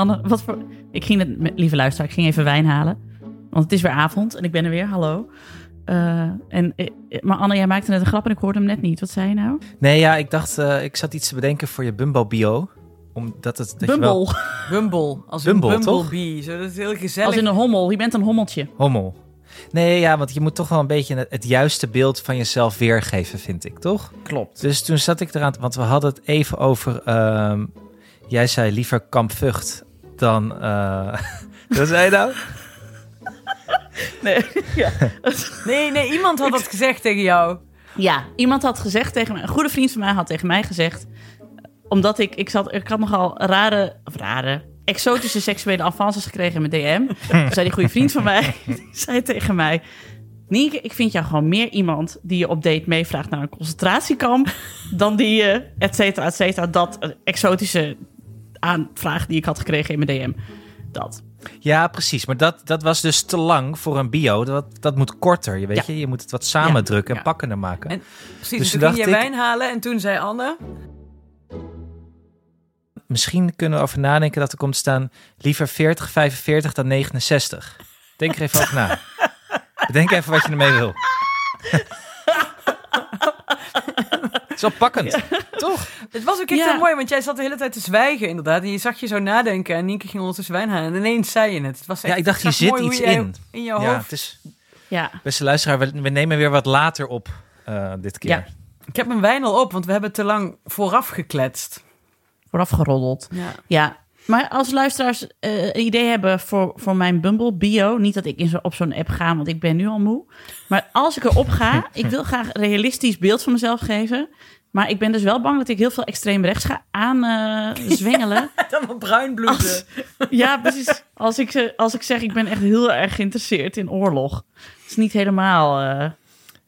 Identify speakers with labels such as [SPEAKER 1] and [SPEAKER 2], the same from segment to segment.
[SPEAKER 1] Anne, wat voor... Ik ging het, met- lieve luisteraar, ik ging even wijn halen. Want het is weer avond en ik ben er weer, hallo. Eh, en, eh, maar Anne, jij maakte net een grap en ik hoorde hem net niet. Wat zei je nou?
[SPEAKER 2] Nee, ja, ik dacht, eh, ik zat iets te bedenken voor je Bumbo-bio. Omdat het... Dat Je wel,
[SPEAKER 1] Bumble,
[SPEAKER 3] Bumble, als
[SPEAKER 2] Bumble,
[SPEAKER 3] een
[SPEAKER 2] toch?
[SPEAKER 3] bumblebee. Zo, dat is heel gezellig.
[SPEAKER 1] als in een hommel. Je bent een hommeltje.
[SPEAKER 2] hommel. Nee, ja, want je moet toch wel een beetje het, het juiste beeld van jezelf weergeven, vind ik, toch?
[SPEAKER 1] Klopt.
[SPEAKER 2] Dus toen zat ik eraan, want we hadden het even over... ehm, jij zei liever Kamp Vught dan... eh wat zei je nou?
[SPEAKER 1] Nee, ja.
[SPEAKER 3] Nee, nee, iemand had dat gezegd tegen jou.
[SPEAKER 1] Ja, iemand had gezegd tegen mij, een goede vriend van mij had tegen mij gezegd, omdat ik, ik, zat, ik had nogal rare, of rare, exotische seksuele avances gekregen in mijn DM. Toen zei die goede vriend van mij, die zei tegen mij, Nienke, ik vind jou gewoon meer iemand die je op date meevraagt naar een concentratiekamp, dan die je, et cetera, et cetera, dat exotische aanvraag die ik had gekregen in mijn DM. Dat.
[SPEAKER 2] Ja, precies. Maar dat, dat was dus te lang voor een bio. Dat, dat moet korter, je weet
[SPEAKER 1] Ja.
[SPEAKER 2] je. Je moet het wat samendrukken
[SPEAKER 3] Ja.
[SPEAKER 2] en pakkender maken.
[SPEAKER 3] En- Precies,
[SPEAKER 2] Dus
[SPEAKER 3] toen
[SPEAKER 2] toen
[SPEAKER 3] ging je
[SPEAKER 2] ik-
[SPEAKER 3] wijn halen en toen zei Anne...
[SPEAKER 2] Misschien kunnen we over nadenken dat er komt staan... liever 40, 45 dan 69. Denk er even over na. Bedenk even wat je ermee wil. Het is wel pakkend, toch?
[SPEAKER 3] Het was ook echt
[SPEAKER 1] Ja.
[SPEAKER 3] heel mooi, want jij zat de hele tijd te zwijgen inderdaad. En je zag je zo nadenken en Nienke ging ondertussen wijn halen. En ineens zei je het. het was echt,
[SPEAKER 2] Ja, ik dacht, hier zit iets in.
[SPEAKER 3] In jouw
[SPEAKER 2] Ja,
[SPEAKER 3] hoofd.
[SPEAKER 2] het is,
[SPEAKER 1] Ja,
[SPEAKER 2] beste luisteraar, we, we nemen weer wat later op eh, dit keer.
[SPEAKER 1] Ja.
[SPEAKER 3] Ik heb mijn wijn al op, want we hebben te lang vooraf gekletst.
[SPEAKER 1] vooraf geroddeld.
[SPEAKER 3] Ja.
[SPEAKER 1] Ja, maar als luisteraars eh, een idee hebben voor, voor mijn Bumble bio, niet dat ik in zo, op zo'n app ga, want ik ben nu al moe. Maar als ik erop ga, ik wil graag een realistisch beeld van mezelf geven. Maar ik ben dus wel bang dat ik heel veel extreem rechts ga aan eh, zwengelen.
[SPEAKER 3] Dan wat bruin bloeden.
[SPEAKER 1] Als- ja, precies. Als ik, ze- als ik zeg, ik ben echt heel erg geïnteresseerd in oorlog. Het is niet helemaal... eh,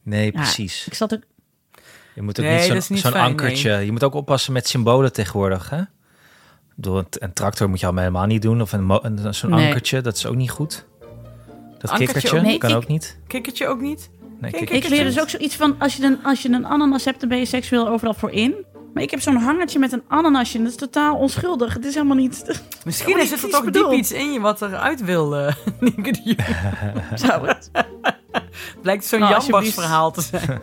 [SPEAKER 2] Nee,
[SPEAKER 1] ja,
[SPEAKER 2] precies.
[SPEAKER 1] ik zat ook...
[SPEAKER 2] Je moet ook
[SPEAKER 3] Nee,
[SPEAKER 2] niet zo'n
[SPEAKER 3] fijn,
[SPEAKER 2] ankertje. Je moet ook oppassen met symbolen tegenwoordig. Hè? Door een, een tractor moet je al helemaal niet doen. Of een, zo'n
[SPEAKER 1] Nee.
[SPEAKER 2] ankertje, dat is ook niet goed. Dat
[SPEAKER 3] Ankertje
[SPEAKER 2] kikkertje
[SPEAKER 1] ook niet?
[SPEAKER 2] kan
[SPEAKER 1] Ik-
[SPEAKER 2] ook niet.
[SPEAKER 3] Kikkertje ook niet?
[SPEAKER 2] Nee, kikkertje.
[SPEAKER 1] Ik leer dus ook zoiets van, als je, een, als je een ananas hebt, dan ben je seksueel overal voor in. Maar ik heb zo'n hangertje met een ananasje en dat is totaal onschuldig. Het is helemaal niet...
[SPEAKER 3] Misschien
[SPEAKER 1] niet
[SPEAKER 3] is er toch diep iets in je wat eruit wil, eh Nienke de Jong.
[SPEAKER 1] Zou het?
[SPEAKER 3] Blijkt zo'n
[SPEAKER 1] Nou,
[SPEAKER 3] verhaal te zijn.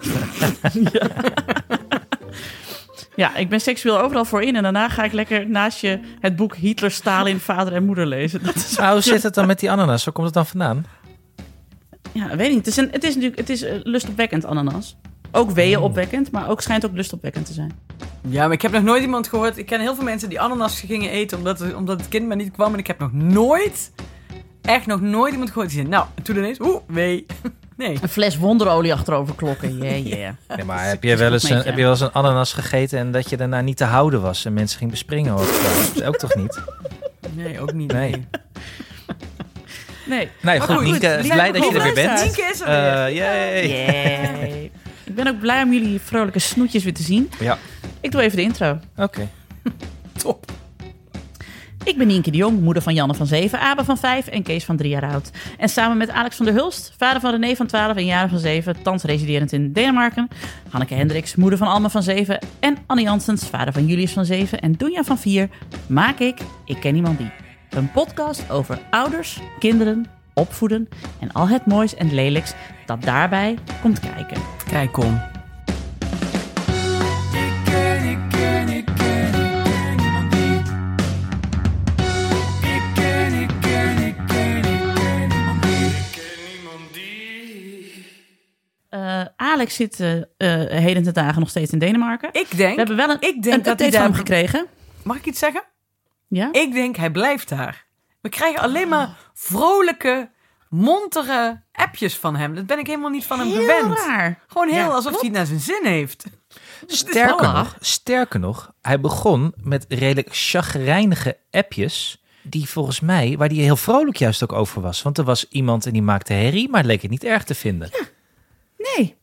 [SPEAKER 1] Ja, ik ben seksueel overal voor in. En daarna ga ik lekker naast je het boek Hitler, Stalin, Vader en Moeder lezen. Dat is,
[SPEAKER 2] Nou, hoe zit het dan met die ananas? Waar komt het dan vandaan?
[SPEAKER 1] ja, weet ik niet. Het is, een, het is natuurlijk het is eh, lustopwekkend, ananas. Ook weeën opwekkend, maar ook schijnt ook lustopwekkend te zijn.
[SPEAKER 3] Ja, maar ik heb nog nooit iemand gehoord. Ik ken heel veel mensen die ananas gingen eten omdat, het- omdat het kind maar niet kwam. En ik heb nog nooit, echt nog nooit iemand gehoord die zei... Nou, en toen ineens, oeh, wee. Nee.
[SPEAKER 1] Een fles wonderolie achterover klokken. Yeah, yeah.
[SPEAKER 2] Nee, maar heb je, wel eens een, heb je wel eens een ananas gegeten en dat je daarna niet te houden was en mensen ging bespringen? Of, zo? ook toch niet?
[SPEAKER 3] Nee, ook niet.
[SPEAKER 2] Nee.
[SPEAKER 3] Nee.
[SPEAKER 1] Nee.
[SPEAKER 2] Nee,
[SPEAKER 3] Maar
[SPEAKER 2] goed,
[SPEAKER 3] goed,
[SPEAKER 2] Nienke, blij dat je er weer bent.
[SPEAKER 3] Nienke is er weer.
[SPEAKER 2] Eh, yay.
[SPEAKER 1] Yay. Ik ben ook blij om jullie vrolijke snoetjes weer te zien.
[SPEAKER 2] Ja,
[SPEAKER 1] Ik doe even de intro.
[SPEAKER 2] oké.
[SPEAKER 1] Ik ben Nienke de Jong, moeder van Janne van 7, Abe van 5 en Kees van 3 jaar oud. En samen met Alex van der Hulst, vader van René van 12 en Jaren van 7, thans residerend in Denemarken. Hanneke Hendricks, moeder van Alma van 7 en Annie Janssens, vader van Julius van 7 en Doenja van 4, maak ik Ik Ken Iemand Die. Een podcast over ouders, kinderen, opvoeden en al het moois en lelijks dat daarbij komt kijken.
[SPEAKER 3] Kijk, kom.
[SPEAKER 1] Alex zit eh, eh, heden ten dagen nog steeds in Denemarken.
[SPEAKER 3] Ik denk...
[SPEAKER 1] We hebben wel een,
[SPEAKER 3] ik denk
[SPEAKER 1] een
[SPEAKER 3] dat hij
[SPEAKER 1] update van hem
[SPEAKER 3] daar-
[SPEAKER 1] gekregen.
[SPEAKER 3] Mag ik iets zeggen?
[SPEAKER 1] Ja?
[SPEAKER 3] Ik denk, hij blijft daar. We krijgen alleen maar vrolijke, montere appjes van hem. Dat ben ik helemaal niet van hem
[SPEAKER 1] Heel
[SPEAKER 3] gewend.
[SPEAKER 1] raar.
[SPEAKER 3] Gewoon heel
[SPEAKER 1] Ja,
[SPEAKER 3] alsof
[SPEAKER 1] klopt.
[SPEAKER 3] hij het naar zijn zin heeft.
[SPEAKER 2] Sterker nog, sterker nog, hij begon met redelijk chagrijnige appjes. Die volgens mij, waar hij heel vrolijk juist ook over was. Want er was iemand en die maakte herrie, maar het leek het niet erg te vinden.
[SPEAKER 1] Nee.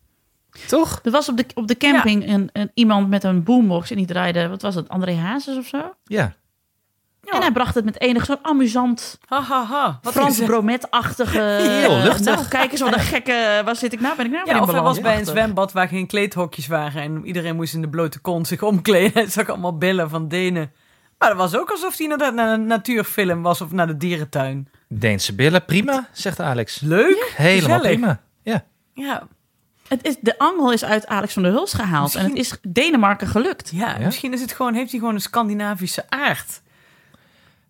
[SPEAKER 2] Toch?
[SPEAKER 1] Er was op de, op de camping een, een, iemand met een boombox en die draaide, wat was het, André Hazes of zo?
[SPEAKER 2] Ja.
[SPEAKER 1] En hij bracht het met enig zo'n amusant,
[SPEAKER 3] Ha, ha, ha. Wat
[SPEAKER 1] Frans
[SPEAKER 3] het?
[SPEAKER 1] bromet-achtige...
[SPEAKER 2] Heel luchtig.
[SPEAKER 1] Nou, kijk eens wat een gekke... Waar zit ik nou? Ben ik nou
[SPEAKER 3] Ja,
[SPEAKER 1] in
[SPEAKER 3] of hij was bij een zwembad waar geen kleedhokjes waren. En iedereen moest in de blote kont zich omkleden. Hij zag allemaal billen van Denen Maar dat was ook alsof hij inderdaad naar een natuurfilm was of naar de dierentuin.
[SPEAKER 2] Deense billen, prima, zegt Alex.
[SPEAKER 3] Leuk.
[SPEAKER 2] Helemaal
[SPEAKER 3] gezellig.
[SPEAKER 2] prima. Ja.
[SPEAKER 3] Ja,
[SPEAKER 1] Het is, de angel is uit Alex van der Hulst gehaald. En het is Denemarken gelukt.
[SPEAKER 3] ja,
[SPEAKER 2] Ja?
[SPEAKER 3] misschien is het gewoon, heeft hij gewoon een Scandinavische aard.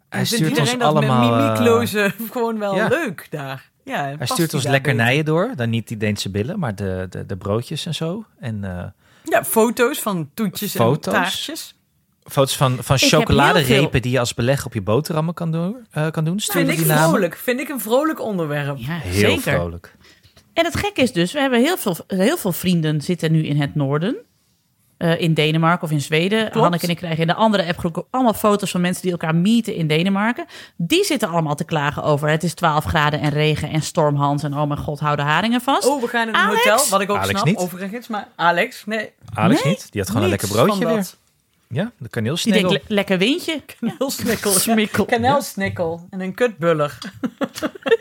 [SPEAKER 2] Hij
[SPEAKER 3] En
[SPEAKER 2] stuurt ons
[SPEAKER 3] iedereen dat
[SPEAKER 2] allemaal...
[SPEAKER 3] met
[SPEAKER 2] eh,
[SPEAKER 3] mimieklozen gewoon wel
[SPEAKER 2] ja.
[SPEAKER 3] leuk daar. Ja,
[SPEAKER 2] hij stuurt ons lekkernijen door. Dan niet die Deense billen, maar de, de, de broodjes en zo. En eh.
[SPEAKER 3] Ja, foto's van toetjes
[SPEAKER 2] Foto's?
[SPEAKER 3] en taartjes.
[SPEAKER 2] foto's van, van chocoladerepen
[SPEAKER 1] veel-
[SPEAKER 2] die je als beleg op je boterhammen kan doen. eh, kan doen. Stuur
[SPEAKER 3] Vind
[SPEAKER 2] die
[SPEAKER 3] ik
[SPEAKER 2] namen.
[SPEAKER 3] vrolijk. Vind ik een vrolijk onderwerp.
[SPEAKER 1] Ja,
[SPEAKER 2] Heel
[SPEAKER 1] zeker.
[SPEAKER 2] vrolijk.
[SPEAKER 1] En het gekke is dus, we hebben heel veel, heel veel vrienden zitten nu in het noorden. Eh, in Denemarken of in Zweden. Hanneke en ik krijgen in de andere appgroep allemaal foto's van mensen die elkaar meeten in Denemarken. Die zitten allemaal te klagen over het is 12 graden en regen en stormhans en oh mijn god, hou de haringen vast.
[SPEAKER 3] Oh, we gaan in een
[SPEAKER 1] Alex?
[SPEAKER 3] hotel, wat ik ook
[SPEAKER 2] Alex
[SPEAKER 3] snap,
[SPEAKER 2] niet.
[SPEAKER 3] overigens. Maar Alex, nee.
[SPEAKER 2] Alex
[SPEAKER 1] Nee,
[SPEAKER 2] niet. Die had gewoon een lekker broodje weer.
[SPEAKER 3] dat.
[SPEAKER 2] Ja, de
[SPEAKER 1] die
[SPEAKER 2] kaneelsnegel.
[SPEAKER 1] denkt, le- lekker windje.
[SPEAKER 3] Kaneelsnikkel.
[SPEAKER 1] Smikkel.
[SPEAKER 3] Kanelsnikkel. En een kutbuller.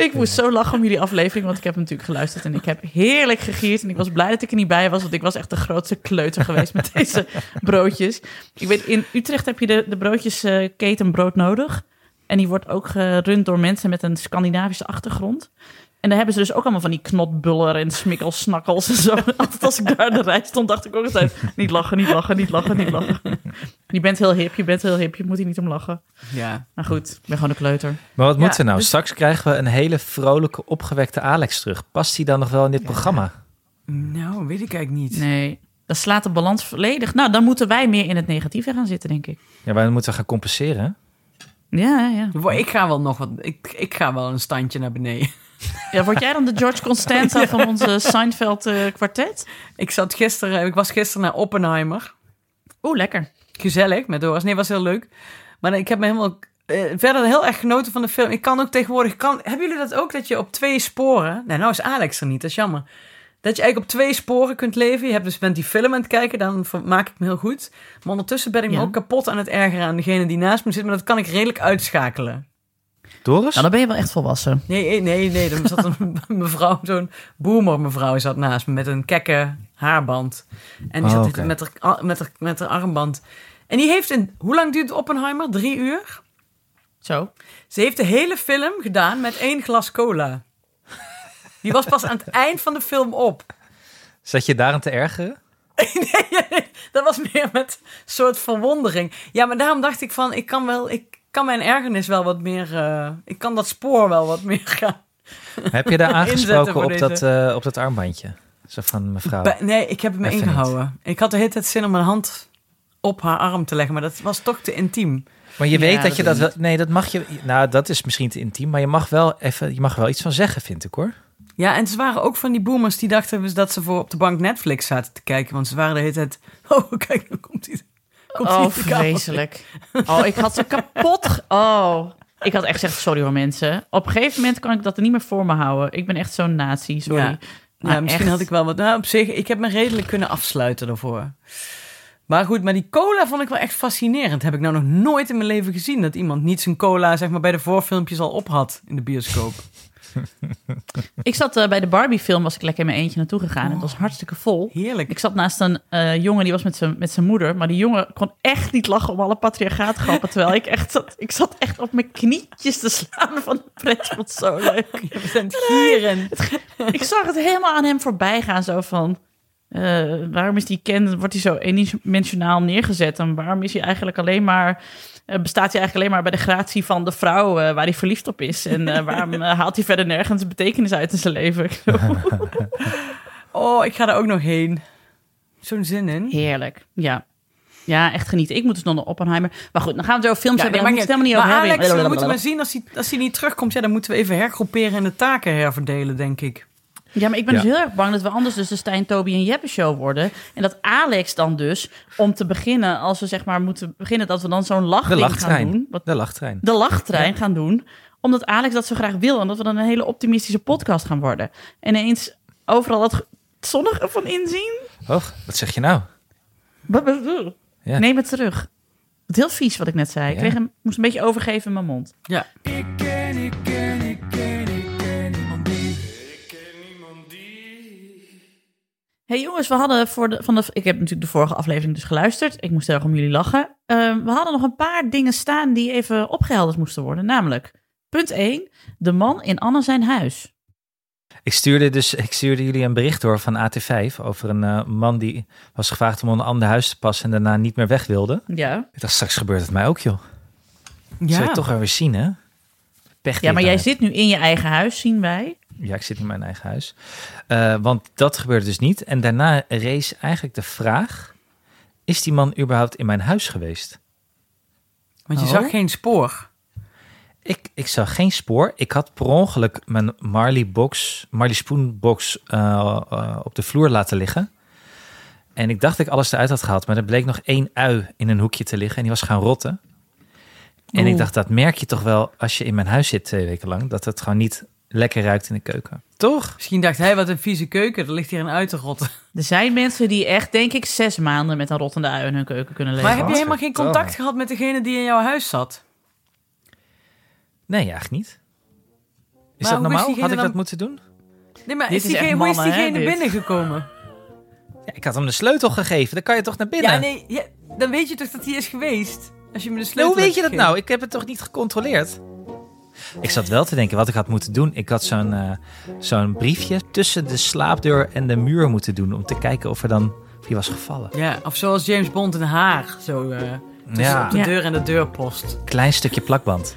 [SPEAKER 1] Ik moest zo lachen om jullie aflevering, want ik heb hem natuurlijk geluisterd en ik heb heerlijk gegierd. En ik was blij dat ik er niet bij was, want ik was echt de grootste kleuter geweest met deze broodjes. Ik weet, in Utrecht heb je de, de broodjesketen brood nodig. En die wordt ook gerund door mensen met een Scandinavische achtergrond. En daar hebben ze dus ook allemaal van die knotbuller en smikkelsnakkels en zo. Altijd als ik daar aan de rij stond, dacht ik ook altijd... niet lachen, niet lachen, niet lachen, niet lachen. Je bent heel hip, je bent heel hip, je moet hier niet om lachen.
[SPEAKER 3] Ja.
[SPEAKER 1] Maar goed, ik ben gewoon een kleuter.
[SPEAKER 2] Maar wat
[SPEAKER 3] Ja,
[SPEAKER 2] moet er nou?
[SPEAKER 3] dus-
[SPEAKER 2] Straks krijgen we een hele vrolijke, opgewekte Alex terug. Past hij dan nog wel in dit programma?
[SPEAKER 3] Nou, weet ik eigenlijk niet.
[SPEAKER 1] Nee, dat slaat de balans volledig. Nou, dan moeten wij meer in het negatieve gaan zitten, denk ik.
[SPEAKER 2] Ja, wij moeten gaan compenseren.
[SPEAKER 1] Ja, ja.
[SPEAKER 3] Ik ga wel nog wat. Ik, ik ga wel een standje naar beneden.
[SPEAKER 1] ja word jij dan de George Constanza van onze Seinfeld eh, kwartet?
[SPEAKER 3] Ik zat gisteren, ik was gisteren naar Oppenheimer.
[SPEAKER 1] Oeh, lekker.
[SPEAKER 3] Gezellig met Doris. Nee, was heel leuk. Maar ik heb me helemaal eh, verder heel erg genoten van de film. Ik kan ook tegenwoordig. Kan, hebben jullie dat ook dat je op twee sporen. Nee, nou is Alex er niet, dat is jammer. Dat je eigenlijk op twee sporen kunt leven. Je hebt dus bent die film aan het kijken, dan maak ik me heel goed. Maar ondertussen ben ik me ook kapot aan het ergeren aan degene die naast me zit. Maar dat kan ik redelijk uitschakelen.
[SPEAKER 2] Doris?
[SPEAKER 1] Nou, dan ben je wel echt volwassen.
[SPEAKER 3] Nee, eh, nee, nee. Er zat een mevrouw, zo'n boomer mevrouw zat naast me met een kekke haarband. En die
[SPEAKER 2] Oh,
[SPEAKER 3] zat met, haar, met, haar, met haar armband. En die heeft een... Hoe lang duurt Oppenheimer? Drie uur?
[SPEAKER 1] Zo.
[SPEAKER 3] Ze heeft de hele film gedaan met één glas cola. Die was pas aan het eind van de film op.
[SPEAKER 2] Zat je daar aan te ergeren?
[SPEAKER 3] Dat was meer met een soort verwondering. Ja, maar daarom dacht ik van... Ik kan, wel, ik kan mijn ergernis wel wat meer... eh, ik kan dat spoor wel wat meer gaan...
[SPEAKER 2] Heb je daar aangesproken op dat, eh, op dat armbandje? Zo van mevrouw.
[SPEAKER 3] Bij- nee, ik heb het me
[SPEAKER 2] Even
[SPEAKER 3] ingehouden. Ik had de hele tijd zin om mijn hand op haar arm te leggen, maar dat was toch te intiem.
[SPEAKER 2] Maar je
[SPEAKER 1] Ja,
[SPEAKER 2] weet dat
[SPEAKER 1] dat
[SPEAKER 2] je dat wel... Nee, dat mag je... Nou, dat is misschien te intiem. Maar je mag wel even... Je mag wel iets van zeggen, vind ik hoor.
[SPEAKER 3] Ja, en ze waren ook van die boomers die dachten dus dat ze voor op de bank Netflix zaten te kijken. Want ze waren de hele tijd... Oh, kijk, dan komt hij. Komt
[SPEAKER 1] Oh, vreselijk. Oh, ik had ze kapot. Oh. Ik had echt gezegd, sorry hoor mensen. Op een gegeven moment kan ik dat er niet meer voor me houden. Ik ben echt zo'n nazi, sorry.
[SPEAKER 3] Ja. Misschien
[SPEAKER 1] echt.
[SPEAKER 3] had ik wel wat... Nou, op zich, ik heb me redelijk kunnen afsluiten daarvoor. Maar goed, maar die cola vond ik wel echt fascinerend. Heb ik nou nog nooit in mijn leven gezien... dat iemand niet zijn cola zeg maar, bij de voorfilmpjes al op had in de bioscoop.
[SPEAKER 1] Ik zat eh, bij de Barbie-film, was ik lekker in mijn eentje naartoe gegaan. Het was hartstikke vol.
[SPEAKER 3] Heerlijk.
[SPEAKER 1] Ik zat naast een eh, jongen, die was met zijn met zijn moeder. Maar die jongen kon echt niet lachen om alle patriarchaatgrappen. terwijl ik echt zat, ik zat echt op mijn knietjes te slaan van de pret. Het zo leuk.
[SPEAKER 3] Je bent gieren.
[SPEAKER 1] ik zag het helemaal aan hem voorbij gaan. Zo van, eh, waarom is die Ken, wordt hij zo eendimensionaal neergezet? En waarom is hij eigenlijk alleen maar... eh, bestaat hij eigenlijk alleen maar bij de gratie van de vrouw eh, waar hij verliefd op is? En waarom haalt hij verder nergens betekenis uit in zijn leven?
[SPEAKER 3] Oh, ik ga daar ook nog heen. Zo'n zin in.
[SPEAKER 1] Heerlijk, ja. Ja, echt genieten. Ik moet dus nog naar Oppenheimer. Maar goed, dan gaan we zo over films
[SPEAKER 3] Ja,
[SPEAKER 1] hebben.
[SPEAKER 3] maakt
[SPEAKER 1] moeten het helemaal niet over hebben.
[SPEAKER 3] Alex, we moeten maar zien als hij, als hij niet terugkomt. Ja, dan moeten we even hergroeperen en de taken herverdelen, denk ik.
[SPEAKER 1] Ja, maar ik ben
[SPEAKER 2] Ja.
[SPEAKER 1] dus heel erg bang dat we anders dus de Stijn, Toby en Jeppe show worden. En dat Alex dan dus, om te beginnen, als we zeg maar moeten beginnen, dat we dan zo'n lachding gaan doen. Wat,
[SPEAKER 2] De lachttrein.
[SPEAKER 1] de lachttrein gaan doen. Omdat Alex dat zo graag wil. En dat we dan een hele optimistische podcast gaan worden. En ineens overal dat zonnige van inzien.
[SPEAKER 2] Och, wat zeg je nou? Ja.
[SPEAKER 1] Neem het terug. Het heel vies wat ik net zei. Ik kreeg hem, moest een beetje overgeven in mijn mond.
[SPEAKER 3] Ja.
[SPEAKER 4] Ik ken, ik ken,
[SPEAKER 1] hey jongens, we hadden voor de, van de... Ik heb natuurlijk de vorige aflevering dus geluisterd. Ik moest heel erg om jullie lachen. Eh, we hadden nog een paar dingen staan die even opgehelderd moesten worden. Namelijk, punt 1. De man in Anne zijn huis.
[SPEAKER 2] Ik stuurde, dus, ik stuurde jullie een bericht door van AT5 over een eh, man die was gevraagd om een ander huis te passen en daarna niet meer weg wilde.
[SPEAKER 1] Ja.
[SPEAKER 2] Ik dacht, straks gebeurt het mij ook, joh. Ja. Zou je toch wel weer zien, hè? Pech
[SPEAKER 1] Ja, maar jij zit nu in je eigen huis, zien wij.
[SPEAKER 2] Ja, ik zit in mijn eigen huis. Eh, want dat gebeurde dus niet. En daarna rees eigenlijk de vraag: is die man überhaupt in mijn huis geweest?
[SPEAKER 3] Want je
[SPEAKER 1] Oh.
[SPEAKER 3] zag geen spoor.
[SPEAKER 2] Ik, ik zag geen spoor. Ik had per ongeluk mijn Marley box, Marley Spoon box eh, eh, op de vloer laten liggen. En ik dacht dat ik alles eruit had gehaald, maar er bleek nog één ui in een hoekje te liggen en die was gaan rotten. En ik dacht, dat merk je toch wel als je in mijn huis zit twee weken lang, dat het gewoon niet lekker ruikt in de keuken. Toch?
[SPEAKER 3] Misschien dacht hij, wat een vieze keuken. Er ligt hier een uit te rotten.
[SPEAKER 1] Er zijn mensen die echt, denk ik, zes maanden met een rottende ui in hun keuken kunnen leven.
[SPEAKER 3] Maar heb je helemaal geen contact gehad met degene die in jouw huis zat?
[SPEAKER 2] Nee, eigenlijk niet. Is
[SPEAKER 3] Maar
[SPEAKER 2] dat
[SPEAKER 3] hoe is
[SPEAKER 2] normaal?
[SPEAKER 3] diegene
[SPEAKER 2] Had ik
[SPEAKER 3] dan-
[SPEAKER 2] dat moeten doen?
[SPEAKER 3] Nee, maar
[SPEAKER 1] Dit
[SPEAKER 3] is
[SPEAKER 1] is
[SPEAKER 3] diegene,
[SPEAKER 1] echt
[SPEAKER 3] hoe is
[SPEAKER 1] mannen, hè,
[SPEAKER 3] diegene
[SPEAKER 1] dit?
[SPEAKER 3] binnengekomen?
[SPEAKER 2] Ja, ik had hem de sleutel gegeven. Dan kan je toch naar binnen?
[SPEAKER 3] Ja, nee, ja, dan weet je toch dat hij is geweest? Als je me de sleutel
[SPEAKER 2] hoe weet je dat nou? Ik heb het toch niet gecontroleerd? Ik zat wel te denken wat ik had moeten doen. Ik had zo'n eh, zo'n briefje tussen de slaapdeur en de muur moeten doen... om te kijken of er dan of die was gevallen.
[SPEAKER 3] Ja, of zoals James Bond in haar. Zo eh, tussen
[SPEAKER 2] Ja,
[SPEAKER 3] op de
[SPEAKER 1] Ja.
[SPEAKER 3] deur en de deurpost.
[SPEAKER 2] klein stukje plakband.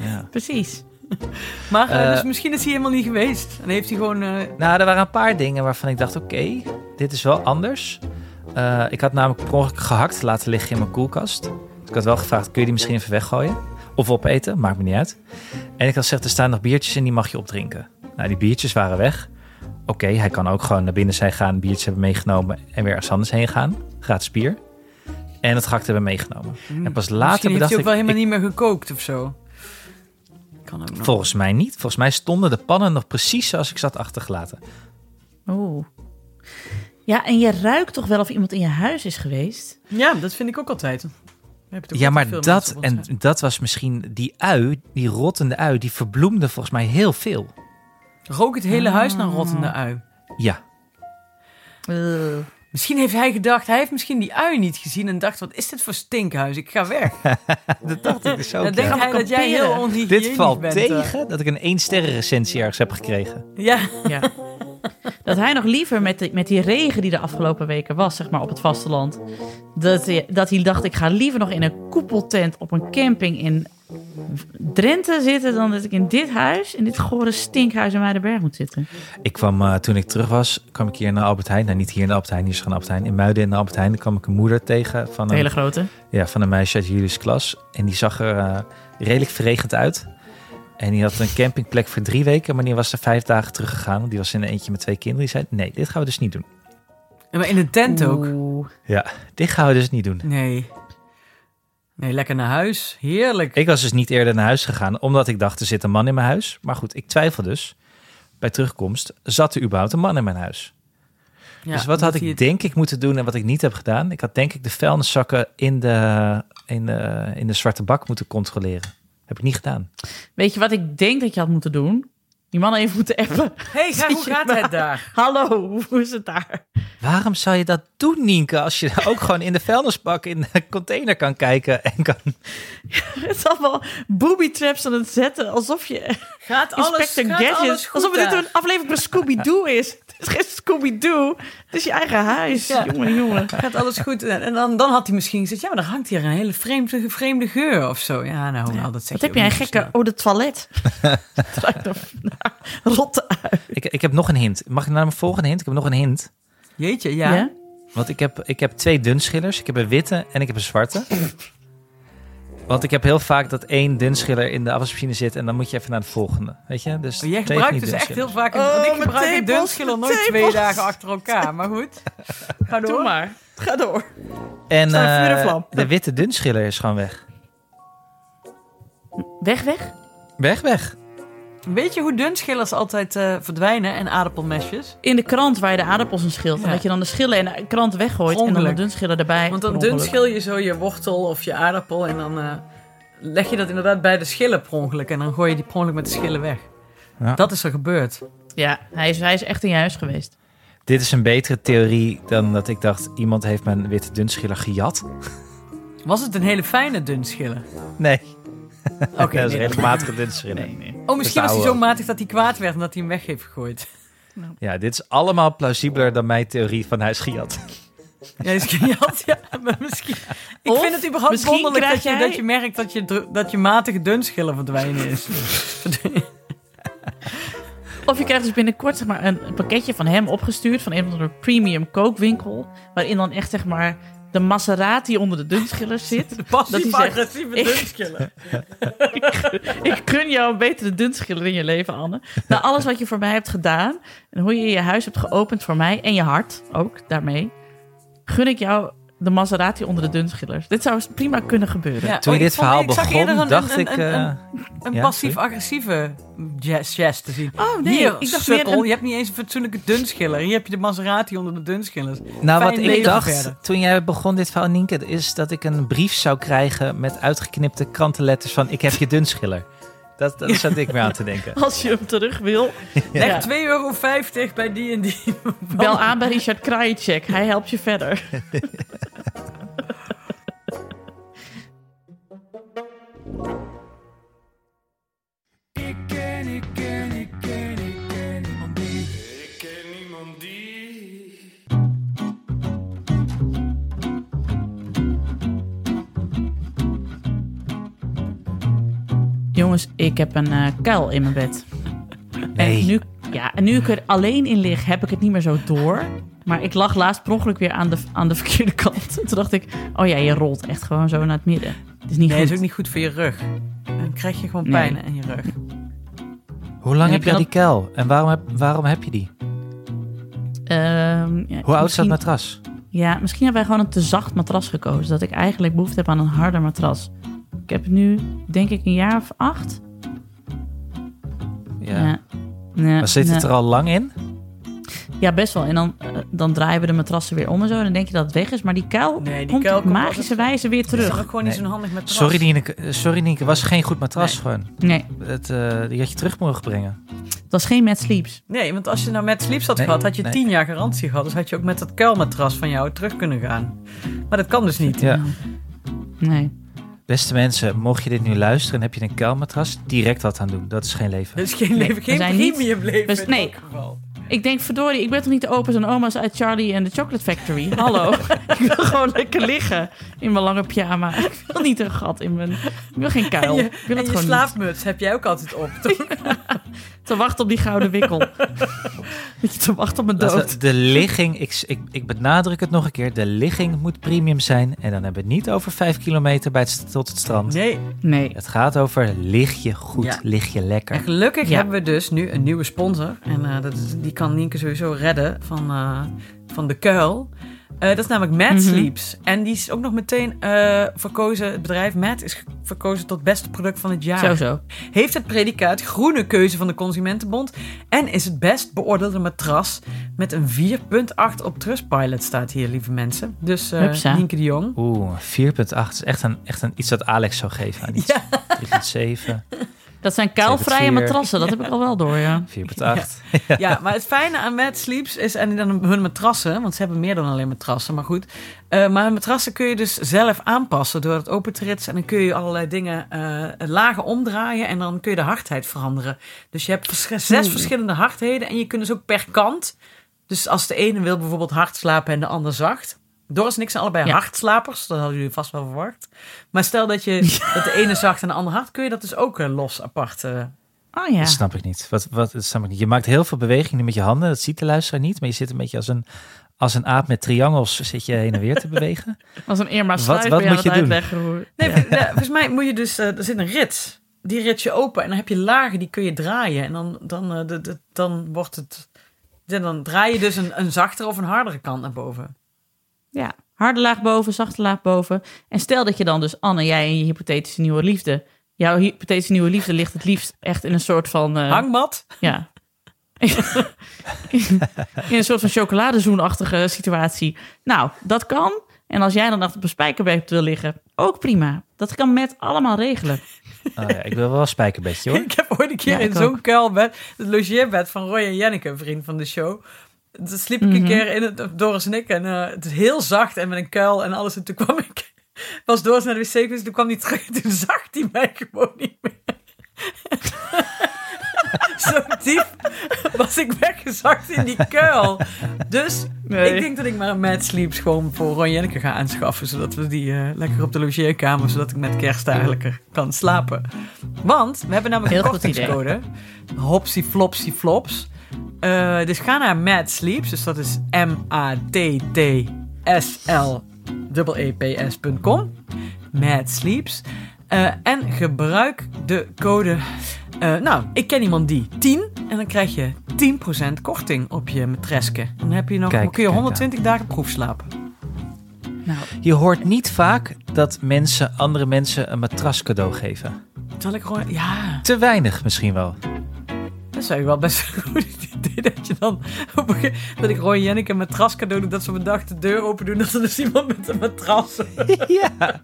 [SPEAKER 2] Ja.
[SPEAKER 1] Precies.
[SPEAKER 3] Maar eh, dus misschien is hij helemaal niet geweest. En heeft hij gewoon... eh,
[SPEAKER 2] Nou, er waren een paar dingen waarvan ik dacht, oké, dit is wel anders. Eh, ik had namelijk per gehakt laten liggen in mijn koelkast. Dus ik had wel gevraagd, kun je die misschien even weggooien? Of opeten, maakt me niet uit. En ik had gezegd, er staan nog biertjes in, die mag je opdrinken. Nou, die biertjes waren weg. Oké, hij kan ook gewoon naar binnen zijn gaan, biertjes hebben meegenomen en weer ergens anders heen gaan. Gratis bier. En het gehakt hebben meegenomen. En pas later
[SPEAKER 3] misschien heeft
[SPEAKER 2] bedacht
[SPEAKER 3] hij ook
[SPEAKER 2] ik,
[SPEAKER 3] wel helemaal
[SPEAKER 2] ik-
[SPEAKER 3] niet meer gekookt of zo. Kan ook nog.
[SPEAKER 2] volgens mij niet. Volgens mij stonden de pannen nog precies zoals ik zat achtergelaten.
[SPEAKER 1] Oeh. Ja, en je ruikt toch wel of iemand in je huis is geweest?
[SPEAKER 3] Ja, dat vind ik ook altijd.
[SPEAKER 2] Ja, maar dat, en dat was misschien die ui, die rottende ui, die verbloemde volgens mij heel veel.
[SPEAKER 3] Rook het hele huis naar
[SPEAKER 1] Ah.
[SPEAKER 3] rottende ui.
[SPEAKER 2] Ja,
[SPEAKER 1] Uh,
[SPEAKER 3] Misschien heeft hij gedacht, hij heeft misschien die ui niet gezien en dacht, wat is dit voor stinkhuis? Ik ga weg.
[SPEAKER 2] dat dacht ik dus ook.
[SPEAKER 3] Dan denkt
[SPEAKER 2] ja.
[SPEAKER 3] hij dat jij heel onhygiënisch
[SPEAKER 2] Dit valt
[SPEAKER 3] bent. eh.
[SPEAKER 2] tegen dat ik een 1 sterren recensie ergens heb gekregen.
[SPEAKER 3] Ja,
[SPEAKER 1] ja. dat hij nog liever met, de, met die regen die de afgelopen weken was, zeg maar, op het vasteland. Dat hij, dat hij dacht, ik ga liever nog in een koepeltent op een camping in Drenthe zitten... dan dat ik in dit huis, in dit gore stinkhuis in Muidenberg moet zitten.
[SPEAKER 2] Ik kwam, eh, toen ik terug was, kwam ik hier naar Albert Heijn. Nou, niet hier in Albert Heijn, hier is gewoon Albert Heijn. In Muiden in Albert Heijn, kwam ik een moeder tegen van een,
[SPEAKER 1] hele grote.
[SPEAKER 2] ja, van een meisje uit jullie klas. En die zag er eh, redelijk verregend uit. En die had een campingplek voor drie weken, maar die was er vijf dagen teruggegaan. Want die was in een eentje met twee kinderen. Die zei, nee, dit gaan we dus niet doen.
[SPEAKER 3] maar in de tent ook.
[SPEAKER 1] Oeh.
[SPEAKER 2] Ja, dit gaan we dus niet doen.
[SPEAKER 3] Nee. Nee, lekker naar huis. Heerlijk.
[SPEAKER 2] Ik was dus niet eerder naar huis gegaan, omdat ik dacht, er zit een man in mijn huis. Maar goed, ik twijfel dus. Bij terugkomst zat er überhaupt een man in mijn huis.
[SPEAKER 3] Ja,
[SPEAKER 2] dus wat had ik
[SPEAKER 3] het-
[SPEAKER 2] denk ik moeten doen en wat ik niet heb gedaan? Ik had denk ik de vuilniszakken in de, in de, in de zwarte bak moeten controleren. Heb ik niet gedaan.
[SPEAKER 1] Weet je wat ik denk dat je had moeten doen? Die mannen even moeten appen.
[SPEAKER 3] hey, ga, hoe gaat het daar?
[SPEAKER 1] Hallo, hoe is het daar?
[SPEAKER 2] Waarom zou je dat doen, Nienke? Als je ook gewoon in de vuilnisbak in de container kan kijken en kan...
[SPEAKER 1] Het is allemaal booby traps aan het zetten. Alsof je
[SPEAKER 3] Gaat alles, gaat alles
[SPEAKER 1] Gadget.
[SPEAKER 3] goed
[SPEAKER 1] Alsof dit
[SPEAKER 3] daar?
[SPEAKER 1] een aflevering van Scooby-Doo is. Het is geen Scooby-Doo. Het is je eigen huis.
[SPEAKER 3] Ja.
[SPEAKER 1] Jongen, jongen.
[SPEAKER 3] Gaat alles goed? En dan, dan had hij misschien gezegd, ja, maar er hangt hier een hele vreemde, vreemde geur of zo. Ja, nou, nou dat zeg
[SPEAKER 1] Wat
[SPEAKER 3] je
[SPEAKER 1] heb jij een gekke... Oh, de toilet. Rotte uit.
[SPEAKER 2] Ik, ik heb nog een hint. Mag ik naar mijn volgende hint? Ik heb nog een hint.
[SPEAKER 3] Jeetje, ja.
[SPEAKER 1] Ja?
[SPEAKER 2] Want ik heb, ik heb twee dunschillers. Ik heb een witte en ik heb een zwarte. Want ik heb heel vaak dat één dunschiller in de afwasmachine zit... en dan moet je even naar de volgende. Weet je? Dus
[SPEAKER 3] Oh, jij gebruikt dus echt heel vaak een,
[SPEAKER 1] Oh,
[SPEAKER 3] ik gebruik een dunschiller nooit twee dagen achter elkaar. Maar goed, ga door.
[SPEAKER 1] Doe maar. Ga door.
[SPEAKER 2] En eh,
[SPEAKER 1] vlam.
[SPEAKER 2] de witte dunschiller is gewoon weg.
[SPEAKER 1] Weg, weg.
[SPEAKER 2] Weg, weg.
[SPEAKER 3] Weet je hoe dunschillers altijd eh, verdwijnen en aardappelmesjes?
[SPEAKER 1] In de krant waar je de aardappels in schilt.
[SPEAKER 3] Ja.
[SPEAKER 1] En dat je dan de schillen in de krant weggooit. En dan de erbij.
[SPEAKER 3] Want dan dunschil je zo je wortel of je aardappel en dan eh, leg je dat inderdaad bij de schillen per ongeluk. En dan gooi je die per ongeluk met de schillen weg.
[SPEAKER 2] Ja.
[SPEAKER 3] Dat is er gebeurd.
[SPEAKER 1] Ja, hij is, hij is echt in je huis geweest.
[SPEAKER 2] Dit is een betere theorie dan dat ik dacht... iemand heeft mijn witte dunschiller gejat.
[SPEAKER 3] Was het een hele fijne dunschiller?
[SPEAKER 2] Nee.
[SPEAKER 3] Oké,
[SPEAKER 2] dat is een.
[SPEAKER 3] Nee,
[SPEAKER 1] nee.
[SPEAKER 3] Oh, misschien was hij zo matig dat hij kwaad werd en dat hij hem weg heeft gegooid.
[SPEAKER 2] Ja, dit is allemaal plausibeler dan mijn theorie van hij is gejat.
[SPEAKER 3] Ja, had ja, maar misschien. Ik
[SPEAKER 1] Of
[SPEAKER 3] vind het überhaupt wonderlijk dat
[SPEAKER 1] jij-
[SPEAKER 3] dat je merkt dat je, dat je matige dunschiller verdwijnen is.
[SPEAKER 1] Of je krijgt dus binnenkort zeg maar, een, een pakketje van hem opgestuurd van een of andere premium kookwinkel. Waarin dan echt zeg maar de Maserati onder de dunschillers zit. Zegt,
[SPEAKER 3] Passief-agressieve
[SPEAKER 1] ik-
[SPEAKER 3] dunschiller.
[SPEAKER 1] ik gun jou een betere dunschiller in je leven, Anne. Na alles wat je voor mij hebt gedaan en hoe je je huis hebt geopend voor mij en je hart ook daarmee, gun ik jou de Maserati onder de dunschillers. Dit zou prima kunnen gebeuren.
[SPEAKER 3] Ja.
[SPEAKER 2] Toen je
[SPEAKER 3] Oh, ik
[SPEAKER 2] dit verhaal
[SPEAKER 3] ik
[SPEAKER 2] begon,
[SPEAKER 3] een-
[SPEAKER 2] dacht
[SPEAKER 3] een-
[SPEAKER 2] ik...
[SPEAKER 3] een-
[SPEAKER 2] eh,
[SPEAKER 3] een- Een
[SPEAKER 2] Ja,
[SPEAKER 3] passief-agressieve jazz, jazz te zien.
[SPEAKER 1] Oh nee,
[SPEAKER 3] Hier,
[SPEAKER 1] ik dacht
[SPEAKER 3] sukkel,
[SPEAKER 1] meer een-
[SPEAKER 3] je hebt niet eens een fatsoenlijke dunschiller. Hier heb je de Maserati onder de dunschillers.
[SPEAKER 2] nou, wat ik dacht
[SPEAKER 3] verder.
[SPEAKER 2] toen jij begon dit verhaal, Nienke... is dat ik een brief zou krijgen met uitgeknipte krantenletters van... ik heb je dunschiller. Dat, dat zat ik meer aan te denken.
[SPEAKER 1] Als je hem terug wil,
[SPEAKER 3] Leg
[SPEAKER 1] Ja.
[SPEAKER 3] 2,50 euro bij die en die.
[SPEAKER 1] bel aan bij Richard Krajicek. Hij helpt je verder.
[SPEAKER 4] Ik ken, ik ken,
[SPEAKER 1] Jongens, ik heb een eh, kuil in mijn bed.
[SPEAKER 2] Nee.
[SPEAKER 1] En nu, ja, en nu ik er alleen in lig, heb ik het niet meer zo door. Maar ik lag laatst per ongeluk weer aan de, aan de verkeerde kant. Toen dacht ik, oh ja, je rolt echt gewoon zo naar het midden. Het is niet
[SPEAKER 3] Nee,
[SPEAKER 1] goed.
[SPEAKER 3] is ook niet goed voor je rug. Dan krijg je gewoon
[SPEAKER 1] Nee.
[SPEAKER 3] pijn in je rug.
[SPEAKER 2] Hoe lang heb je al die kuil? En waarom heb, waarom heb je die?
[SPEAKER 1] Ehm, ja,
[SPEAKER 2] Hoe oud is dat matras?
[SPEAKER 1] Ja, misschien hebben wij gewoon een te zacht matras gekozen. Dat ik eigenlijk behoefte heb aan een harder matras. Ik heb nu, denk ik, een jaar of acht.
[SPEAKER 2] Ja.
[SPEAKER 1] Ja,
[SPEAKER 2] Maar zit het
[SPEAKER 1] ja.
[SPEAKER 2] er al lang in?
[SPEAKER 1] Ja, best wel. En dan, eh, dan draaien we de matrassen weer om en zo. En dan denk je dat het weg is. Maar die kuil
[SPEAKER 3] Nee, die
[SPEAKER 1] komt
[SPEAKER 3] kuil
[SPEAKER 1] op
[SPEAKER 3] komt
[SPEAKER 1] magische wijze weer
[SPEAKER 3] is
[SPEAKER 1] terug.
[SPEAKER 3] ook gewoon niet
[SPEAKER 2] Nee.
[SPEAKER 3] zo'n handig met
[SPEAKER 2] Sorry Nienke, eh, sorry Nienke, was geen goed matras
[SPEAKER 3] Nee.
[SPEAKER 2] gewoon.
[SPEAKER 1] Nee,
[SPEAKER 2] Het, eh, die had je terug mogen brengen.
[SPEAKER 1] het was geen Mad Sleeps.
[SPEAKER 3] Nee, want als je nou met Sleeps had
[SPEAKER 2] Nee,
[SPEAKER 3] gehad, had je
[SPEAKER 2] nee.
[SPEAKER 3] 10 jaar garantie gehad. Dus had je ook met dat kuilmatras van jou terug kunnen gaan. Maar dat kan dus niet.
[SPEAKER 2] Ja.
[SPEAKER 1] Nee.
[SPEAKER 2] Beste mensen, mocht je dit nu luisteren en heb je een kuilmatras, direct wat aan doen. Dat is geen leven.
[SPEAKER 3] Dat is geen
[SPEAKER 1] Nee,
[SPEAKER 3] leven,
[SPEAKER 1] we
[SPEAKER 3] geen
[SPEAKER 1] zijn niet-
[SPEAKER 3] premium leven
[SPEAKER 1] we-
[SPEAKER 3] in
[SPEAKER 1] nee.
[SPEAKER 3] elk geval.
[SPEAKER 1] Ik denk, verdorie, ik ben toch niet de opa's en oma's uit Charlie en de Chocolate Factory? Hallo. ik wil gewoon lekker liggen in mijn lange pyjama. Ik wil niet een gat in mijn... Ik wil geen
[SPEAKER 3] En
[SPEAKER 1] kuil.
[SPEAKER 3] je,
[SPEAKER 1] ik wil
[SPEAKER 3] en
[SPEAKER 1] het
[SPEAKER 3] je
[SPEAKER 1] gewoon
[SPEAKER 3] slaapmuts heb jij ook altijd op. toch?
[SPEAKER 1] Te wachten op die gouden wikkel. Te wachten op mijn dood.
[SPEAKER 2] we- de ligging, ik, ik, ik benadruk het nog een keer, de ligging moet premium zijn. En dan hebben we het niet over vijf kilometer bij het, tot het strand.
[SPEAKER 3] Nee.
[SPEAKER 1] Nee.
[SPEAKER 2] Het gaat over lig je goed,
[SPEAKER 3] Ja.
[SPEAKER 2] lig je
[SPEAKER 3] En
[SPEAKER 2] lekker.
[SPEAKER 3] gelukkig
[SPEAKER 1] Ja.
[SPEAKER 3] hebben we dus nu een nieuwe sponsor. En eh, dat die kan Nienke sowieso redden van, eh, van de kuil. Eh, dat is namelijk Mad
[SPEAKER 1] Mhm.
[SPEAKER 3] Sleeps. En die is ook nog meteen eh, verkozen. Het bedrijf Mad is verkozen tot beste product van het jaar.
[SPEAKER 1] Zo zo.
[SPEAKER 3] Heeft het predicaat groene keuze van de Consumentenbond. En is het best beoordeelde matras met een 4.8 op Trustpilot staat hier, lieve mensen. Dus eh
[SPEAKER 1] Hupsa.
[SPEAKER 3] Nienke de Jong.
[SPEAKER 2] Oeh, 4.8 is echt, een, echt een, iets dat Alex zou geven aan iets. 3.7,
[SPEAKER 1] Dat zijn kuilvrije
[SPEAKER 2] 7-4.
[SPEAKER 1] matrassen. Dat heb ik al wel door, ja.
[SPEAKER 2] 4.8.
[SPEAKER 3] Ja, maar het fijne aan Mad Sleeps is, en dan hun matrassen, want ze hebben meer dan alleen matrassen, maar goed. Eh, maar hun matrassen kun je dus zelf aanpassen door het open te ritsen. En dan kun je allerlei dingen, eh, lagen omdraaien en dan kun je de hardheid veranderen. Dus je hebt vers- zes verschillende hardheden en je kunt dus ook per kant. Dus als de ene wil bijvoorbeeld hard slapen en de ander zacht. Doris en ik zijn allebei
[SPEAKER 1] Ja.
[SPEAKER 3] hardslapers, dat hadden jullie vast wel verwacht. Maar stel dat, je, dat de ene zacht en de ander hard, kun je dat dus ook eh, los apart. eh,
[SPEAKER 1] Oh ja.
[SPEAKER 2] Dat snap ik niet. Wat, wat, dat snap ik niet. Je maakt heel veel bewegingen met je handen. Dat ziet de luisteraar niet. Maar je zit een beetje als een, als een aap met triangels zit je heen en weer te bewegen.
[SPEAKER 1] Als een Irma
[SPEAKER 2] Wat-
[SPEAKER 1] Sluis
[SPEAKER 2] wat
[SPEAKER 1] ben je aan
[SPEAKER 2] moet je
[SPEAKER 1] het
[SPEAKER 2] doen?
[SPEAKER 3] Nee, ja, volgens mij moet je dus... eh, er zit een rits. Die rits je open en dan heb je lagen, die kun je draaien. En dan, dan, eh, de, de- dan wordt het... ja, Dan draai je dus een, een zachtere of een hardere kant naar boven.
[SPEAKER 1] Ja, harde laag boven, zachte laag boven. En stel dat je dan dus, Anne, jij en je hypothetische nieuwe liefde... Jouw hypothetische nieuwe liefde ligt het liefst echt in een soort van... eh,
[SPEAKER 3] Hangmat?
[SPEAKER 1] Ja. in een soort van chocoladezoenachtige situatie. Nou, dat kan. En als jij dan achter op een spijkerbed wil liggen, ook prima. Dat kan met allemaal regelen.
[SPEAKER 2] Oh ja, ik wil wel een spijkerbedje hoor.
[SPEAKER 3] Ik heb ooit een keer
[SPEAKER 1] Ja,
[SPEAKER 3] in zo'n kuilbed, het logeerbed van Roy en Janneke, een vriend van de show. Toen sliep ik een
[SPEAKER 1] Mhm.
[SPEAKER 3] keer in het, Doris en ik. En eh, het is heel zacht en met een kuil en alles. En toen kwam ik, was Doris naar de wc geweest. Toen kwam hij terug en toen zag hij mij gewoon niet meer. Zo diep was ik weggezakt in die kuil. Dus
[SPEAKER 1] Nee.
[SPEAKER 3] ik denk dat ik maar een Mad Sleeps gewoon voor Ron Jenneke ga aanschaffen. Zodat we die eh, lekker op de logeerkamer, zodat ik met kerst daar lekker kan slapen. Want we hebben namelijk
[SPEAKER 1] Heel
[SPEAKER 3] een kortingscode. Hopsy flopsy flops. Eh, dus ga naar Mad Sleeps. Dus dat is M-A-T-T-S-L-E-E-P-S.com. Mad Sleeps. Eh, en gebruik de code. eh, nou, ik ken iemand die 10. En dan krijg je 10% korting op je matreske. Dan heb je nog,
[SPEAKER 2] Kijk,
[SPEAKER 3] kun je
[SPEAKER 2] kijk
[SPEAKER 3] 120 dagen proefslapen.
[SPEAKER 1] Nou,
[SPEAKER 2] Je hoort niet vaak dat mensen andere mensen een matras cadeau geven.
[SPEAKER 3] Zal ik gewoon. Ja,
[SPEAKER 2] Te weinig misschien wel.
[SPEAKER 3] Dat is eigenlijk wel best een goed idee. Dat je dan. op een ge- Dat ik Roy Jenneke een matras cadeau doe. Dat ze op een dag de deur open doen. Dat er dus iemand met een matras.
[SPEAKER 2] ja.